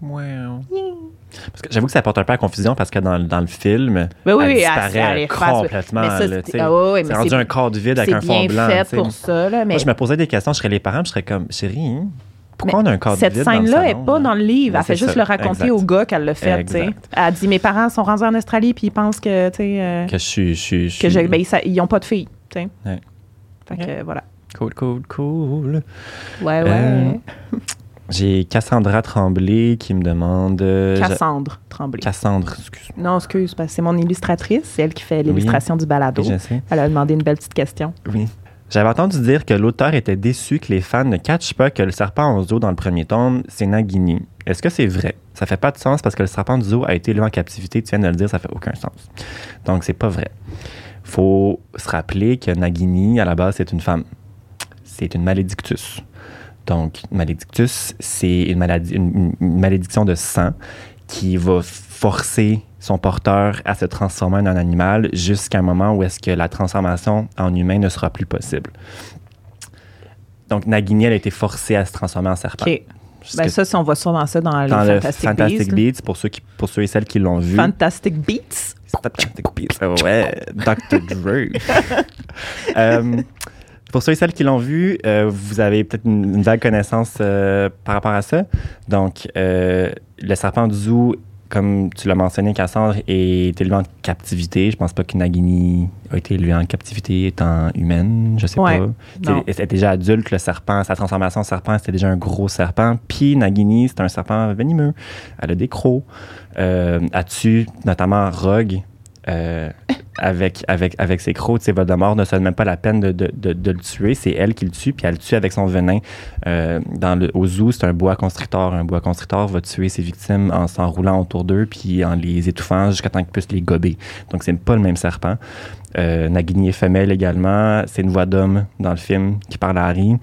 Parce que j'avoue que ça porte un peu à confusion parce que dans, le- dans le film, Ben oui, elle oui, disparaît elle- elle complètement. mais ça, là, c'est- sais. ah mais rendu un corps de vide avec un fond blanc. pour ça, là, mais Moi, je me posais des questions, je serais les parents, je serais comme, chérie, hein, pourquoi on a un corps de cette vide le scène-là n'est pas dans le livre. Mais Elle fait juste ça, le raconter exact. au gars qu'elle l'a fait. Elle a dit Mes parents sont rendus en Australie puis ils pensent que, tu sais, euh, Que je suis. Je suis, je que je- ben, ils n'ont pas de fille. Fait que, euh, voilà. Cool, cool, cool. Ouais, ouais. J'ai Cassandra Tremblay qui me demande. euh, Cassandre Tremblay. Cassandre, excuse non, excuse, parce que c'est mon illustratrice. C'est elle qui fait l'illustration du balado. Je sais. Elle a demandé une belle petite question. Oui. J'avais entendu dire que l'auteur était déçu que les fans ne catchent pas que le serpent au zoo dans le premier tome, c'est Nagini. Est-ce que c'est vrai? Ça fait pas de sens parce que le serpent du zoo a été élevé en captivité. Tu viens de le dire, ça fait aucun sens. Donc, c'est pas vrai. faut se rappeler que Nagini, à la base, c'est une femme. C'est une malédictus. Donc, malédictus, c'est une, maladie, une, une malédiction de sang qui va forcer son porteur à se transformer en un animal jusqu'à un moment où est-ce que la transformation en humain ne sera plus possible. Donc, Nagini, elle a été forcée à se transformer en serpent. OK. Jusqu'à- Ben, ça, si on voit sûrement ça dans, dans le Fantastic, Fantastic. Beasts, pour ceux, qui, pour ceux et celles qui l'ont vu. Fantastic Beats. Fantastic Beasts, ouais, Dr. Dre. Euh, pour ceux et celles qui l'ont vu, euh, vous avez peut-être une, une vague connaissance euh, par rapport à ça. Donc, euh, le serpent du zoo, comme tu l'as mentionné, Cassandre, est élevé en captivité. Je pense pas que Nagini a été élevé en captivité étant humaine, je sais Ouais, pas. non. Elle était déjà adulte, le serpent, sa transformation en serpent, c'était déjà un gros serpent. Puis Nagini, c'est un serpent venimeux. Elle a des crocs. Elle tue notamment Rogue. Euh, avec, avec, avec ses crocs, tu sais, Voldemort ne se donne même pas la peine de, de, de, de le tuer. C'est elle qui le tue, puis elle le tue avec son venin. Euh, dans le, au zoo, c'est un boa constrictor. Un boa constrictor va tuer ses victimes en s'enroulant autour d'eux, puis en les étouffant jusqu'à temps qu'ils puissent les gober. Donc, c'est pas le même serpent. Euh, Nagini est femelle également. C'est une voix d'homme dans le film qui parle à Harry.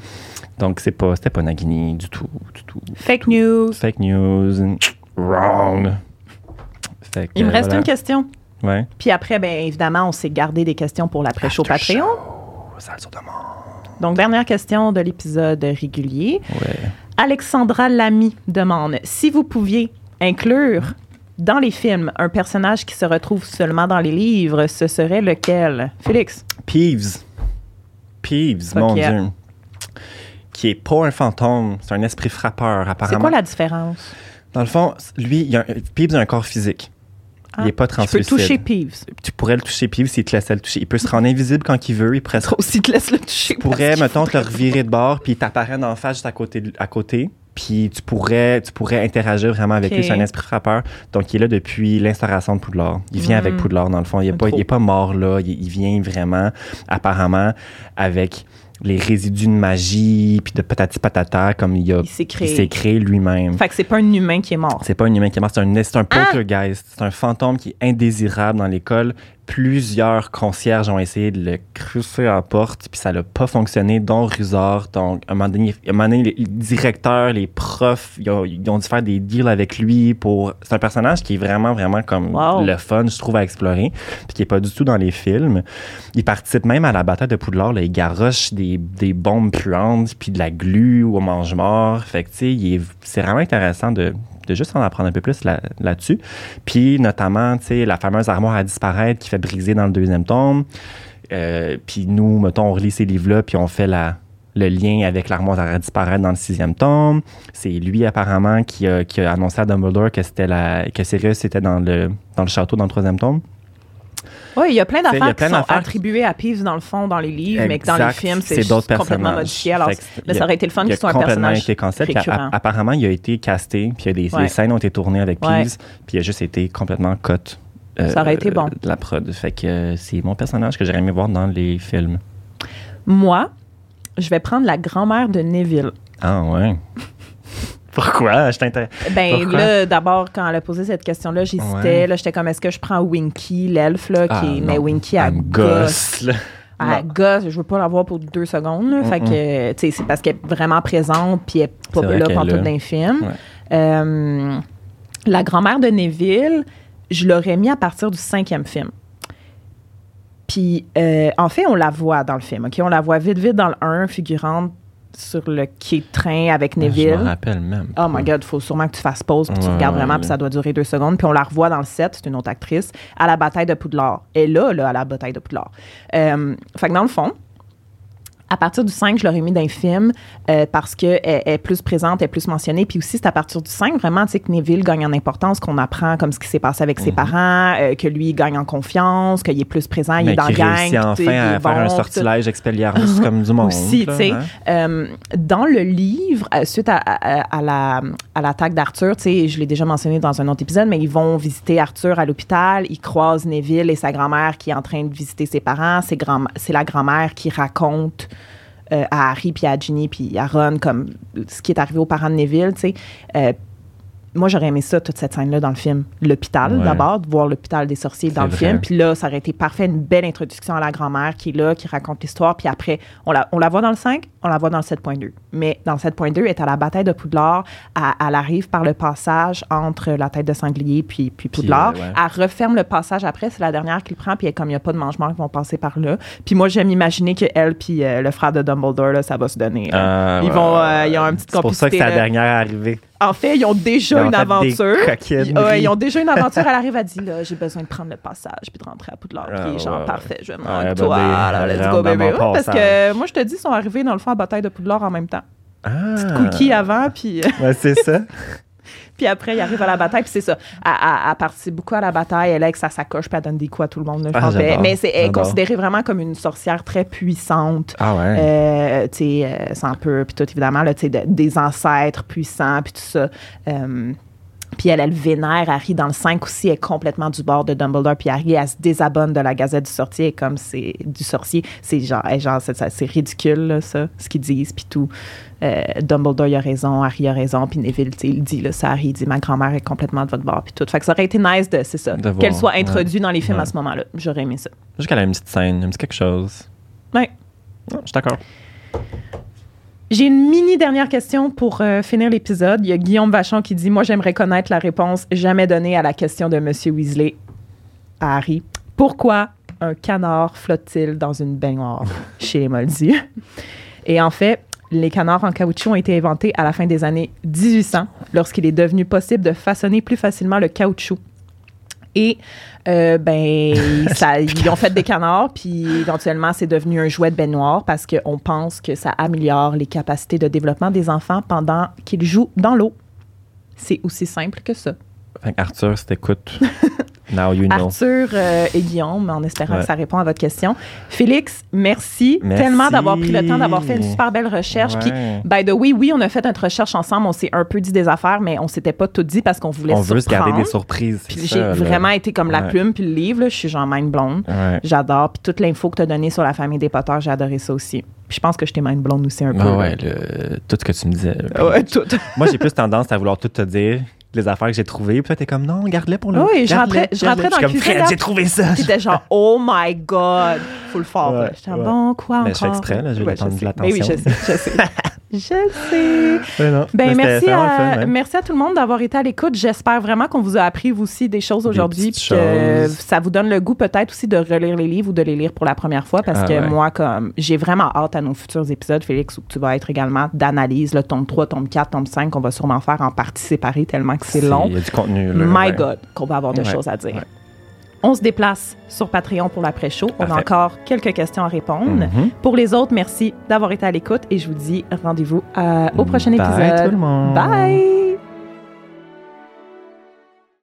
Donc, c'est pas, c'était pas Nagini du tout, du tout. Fake news. Fake news. Wrong. Que, Il me reste voilà. une question. Ouais. Puis après, bien évidemment, on s'est gardé des questions pour l'après-show Patreon. show, sur demande. Donc, dernière question de l'épisode régulier. Ouais. Alexandra Lamy demande si vous pouviez inclure dans les films un personnage qui se retrouve seulement dans les livres, ce serait lequel? Félix? Peeves. Peeves, mon. Dieu. Qui est pas un fantôme, c'est un esprit frappeur, C'est apparemment. quoi la différence? Dans le fond, lui, il a un- Peeves a un corps physique. Ah, il est pas Je peux translucide. toucher Peeves. Tu pourrais le toucher, Peeves, s'il te laissait le toucher. Il peut se rendre invisible quand il veut. Il pourrait, se- Trop si te laisse le toucher. tu pourrais mettons, te le revirer de bord, puis il t'apparaît d'en face juste à côté. À côté puis tu pourrais, tu pourrais interagir vraiment avec lui. C'est un esprit frappeur. Donc, il est là depuis l'instauration de Poudlard. Il vient avec Poudlard, dans le fond. Il n'est pas, il est pas mort là. Il, il vient vraiment, apparemment, avec les résidus de magie, puis de patati patata, comme il, a, Il s'est il créé. s'est créé lui-même. Fait que c'est pas un humain qui est mort. C'est pas un humain qui est mort, c'est un, c'est un Ah! poltergeist. C'est un fantôme qui est indésirable dans l'école. Plusieurs concierges ont essayé de le crucer à la porte, puis ça n'a pas fonctionné, dont Rusard. Donc, à un moment donné, à un moment donné, les, directeurs, les profs, ils ont, ils ont dû faire des deals avec lui pour... C'est un personnage qui est vraiment, vraiment comme Wow. le fun, je trouve, à explorer, puis qui est pas du tout dans les films. Il participe même à la bataille de Poudlard. Là, il garoche des, des bombes puantes, puis de la glu au mange-mort. Fait que, tu sais, c'est vraiment intéressant de, de juste en apprendre un peu plus là- là-dessus. Puis, notamment, tu sais, la fameuse armoire à disparaître qui fait briser dans le deuxième tome. Euh, puis nous, mettons, on relit ces livres-là, puis on fait la, le lien avec l'armoire à disparaître dans le sixième tome. C'est lui, apparemment, qui a, qui a annoncé à Dumbledore que, c'était la, que Sirius était dans le, dans le château dans le troisième tome. Oui, il y a plein d'affaires qui sont attribuées à Peeves dans le fond, dans les livres, mais que dans les films, C'est complètement modifié. Alors, mais ça aurait été le fun il qu'il soit un personnage été cancel. Puis récurrent. a- apparemment, il a été casté, puis il y a des, Ouais. les scènes ont été tournées avec Ouais. Peeves, puis il a juste été complètement cut. Ça aurait été bon. de La prod. Fait que euh, c'est mon personnage que j'aurais aimé voir dans les films. Moi, je vais prendre la grand-mère de Neville. Ah ouais. Pourquoi? Je t'intéresse. Ben Pourquoi? là, d'abord, quand elle a posé cette question-là, j'hésitais. Ouais. Là, j'étais comme, est-ce que je prends Winky, l'elfe, là, qui Ah, est... Mais. Winky, elle me gosse. gosse. là. Elle Non. gosse, je veux pas la voir pour deux secondes. là. Fait que, tu sais, c'est parce qu'elle est vraiment présente, puis elle est pas là pendant tout d'un film. Ouais. Euh, la grand-mère de Neville, je l'aurais mis à partir du cinquième film. Puis, euh, en fait, on la voit dans le film, OK? On la voit vite, vite dans le 1, figurante sur le quai de train avec Je me Neville. rappelle même. Oh my God, il faut sûrement que tu fasses pause puis tu Ouais, regardes vraiment, ouais, puis ça doit durer deux secondes. Puis on la revoit dans le set, c'est une autre actrice, à la bataille de Poudlard. Et là, là, à la bataille de Poudlard. Euh, fait que dans le fond, à partir du 5, je l'aurais mis dans le film euh, parce qu'elle est plus présente, elle est plus mentionnée. Puis aussi, c'est à partir du 5, vraiment, tu sais, que Neville gagne en importance, qu'on apprend comme ce qui s'est passé avec ses parents, euh, que lui il gagne en confiance, qu'il est plus présent, il est dans la gang. enfin il est à faire bon, un sortilège expelliarmus comme du monde. Aussi, tu sais. hein? Euh, dans le livre, euh, suite à, à- à la, à l'attaque d'Arthur, tu sais, je l'ai déjà mentionné dans un autre épisode, mais ils vont visiter Arthur à l'hôpital. Ils croisent Neville et sa grand-mère qui est en train de visiter ses parents. C'est, grand, c'est la grand-mère qui raconte euh, à Harry, puis à Ginny, puis à Ron, comme ce qui est arrivé aux parents de Neville, tu sais. Euh, moi, j'aurais aimé ça, toute cette scène-là dans le film. L'hôpital, Ouais. d'abord, de voir l'hôpital des sorciers dans le vrai. film. Puis là, ça aurait été parfait, une belle introduction à la grand-mère qui est là, qui raconte l'histoire. Puis après, on la, on la voit dans le 5, on la voit dans le 7.2. Mais dans le 7.2, elle est à la bataille de Poudlard. Elle, elle arrive par le passage entre la tête de sanglier puis, puis Poudlard. euh, ouais. Elle referme le passage après. C'est la dernière qu'il prend. Puis elle, comme il n'y a pas de mangement, ils vont passer par là. Puis moi, j'aime imaginer qu'elle puis euh, le frère de Dumbledore, là, ça va se donner. Ah, ils vont, euh, ils ont un petit C'est pour ça que c'est la complicité, dernière arrivée. En fait, ils ont déjà Ils une aventure. Ils, ouais, ils ont déjà une aventure. Elle arrive à dire là, j'ai besoin de prendre le passage puis de rentrer à Poudlard. Ah, puis genre ouais, parfait, je vais me Ouais, rendre ben, toi. là, let's go mon Ouais, parce que moi je te dis, ils sont arrivés dans le fond à bataille de Poudlard en même temps. Ah. Cookie avant puis Ouais, c'est ça. puis après ils arrivent à la bataille puis c'est ça. Elle, elle- elle participe beaucoup à la bataille. Elle est avec sa sacoche puis elle donne des coups à tout le monde. là, je Ah, pense. Mais- c'est elle est considérée vraiment comme une sorcière très puissante. Ah ouais. Euh, tu sais, euh, sans peu, puis tout évidemment, là, tu sais, de- des ancêtres puissants, puis tout ça. Euh, puis elle, elle vénère Harry dans le 5 aussi, elle est complètement du bord de Dumbledore. Puis Harry, elle se désabonne de la Gazette du Sorcier, comme c'est du sorcier. C'est genre, elle, genre c'est, ridicule, là, ça, ce qu'ils disent, puis tout. Euh, Dumbledore, il a raison, Harry a raison, puis Neville, il dit, là, ça, Harry, il dit, ma grand-mère est complètement de votre bord, puis tout. Fait que ça aurait été nice de, c'est ça, qu'elle soit ouais. introduite dans les films à Ouais. ce moment-là. J'aurais aimé ça. Juste qu'elle a une petite scène, un petit quelque chose. Ouais. Non, je suis d'accord. J'ai une mini dernière question pour euh, finir l'épisode. Il y a Guillaume Vachon qui dit Moi, j'aimerais connaître la réponse jamais donnée à la question de M. Weasley à Harry. Pourquoi un canard flotte-t-il dans une baignoire chez les Moldus? Et en fait, les canards en caoutchouc ont été inventés à la fin des années 1800, lorsqu'il est devenu possible de façonner plus facilement le caoutchouc. Et euh, ben, ça, ils ont fait des canards, puis éventuellement, c'est devenu un jouet de baignoire parce qu'on pense que ça améliore les capacités de développement des enfants pendant qu'ils jouent dans l'eau. C'est aussi simple que ça. Arthur, si t'écoutes, now you know. Arthur euh, et Guillaume, en espérant Ouais. que ça répond à votre question. Félix, merci, Merci. tellement d'avoir pris le temps d'avoir fait une super belle recherche. Puis, by the way, oui, on a fait notre recherche ensemble, on s'est un peu dit des affaires, mais on s'était pas tout dit parce qu'on voulait On veut se garder surprendre. des surprises. Puis j'ai vraiment été comme la Ouais. plume puis le livre. là. Je suis genre mind blown. Ouais. J'adore. Puis toute l'info que tu as donnée sur la famille des Potter, j'ai adoré ça aussi. Puis je pense que je t'ai mind blown aussi un peu. Ah ouais, le- tout ce que tu me disais. Ouais, tout. Moi, j'ai plus tendance à vouloir tout te dire, les affaires que j'ai trouvées. Puis t'es comme, non, garde-les pour le. Oui, je rentrais- je garde-les. rentrais dans comme, cuisine, Fred, j'ai trouvé ça. T'étais genre, oh my God, full fort. Ouais, là. J'étais ouais. bon, quoi Mais encore? je fais exprès, là, je vais Ouais, de Mais oui, je l'attention. sais, je sais. je sais. Ouais, non. Ben, merci, le à, fun, merci à tout le monde d'avoir été à l'écoute. J'espère vraiment qu'on vous a appris, vous aussi, des choses aujourd'hui. que ça vous donne le goût peut-être aussi de relire les livres ou de les lire pour la première fois. Parce Ah que ouais. moi, comme j'ai vraiment hâte à nos futurs épisodes, Félix, où tu vas être également d'analyse, le tome 3, tome 4, tome 5, qu'on va sûrement faire en partie séparée tellement que c'est long. Il y a du contenu, là. My ouais. God, qu'on va avoir de choses à dire. On se déplace sur Patreon pour l'après-show. On a encore quelques questions à répondre. Mhm. Pour les autres, merci d'avoir été à l'écoute et je vous dis rendez-vous euh, au prochain Bye, épisode. tout le monde. Bye!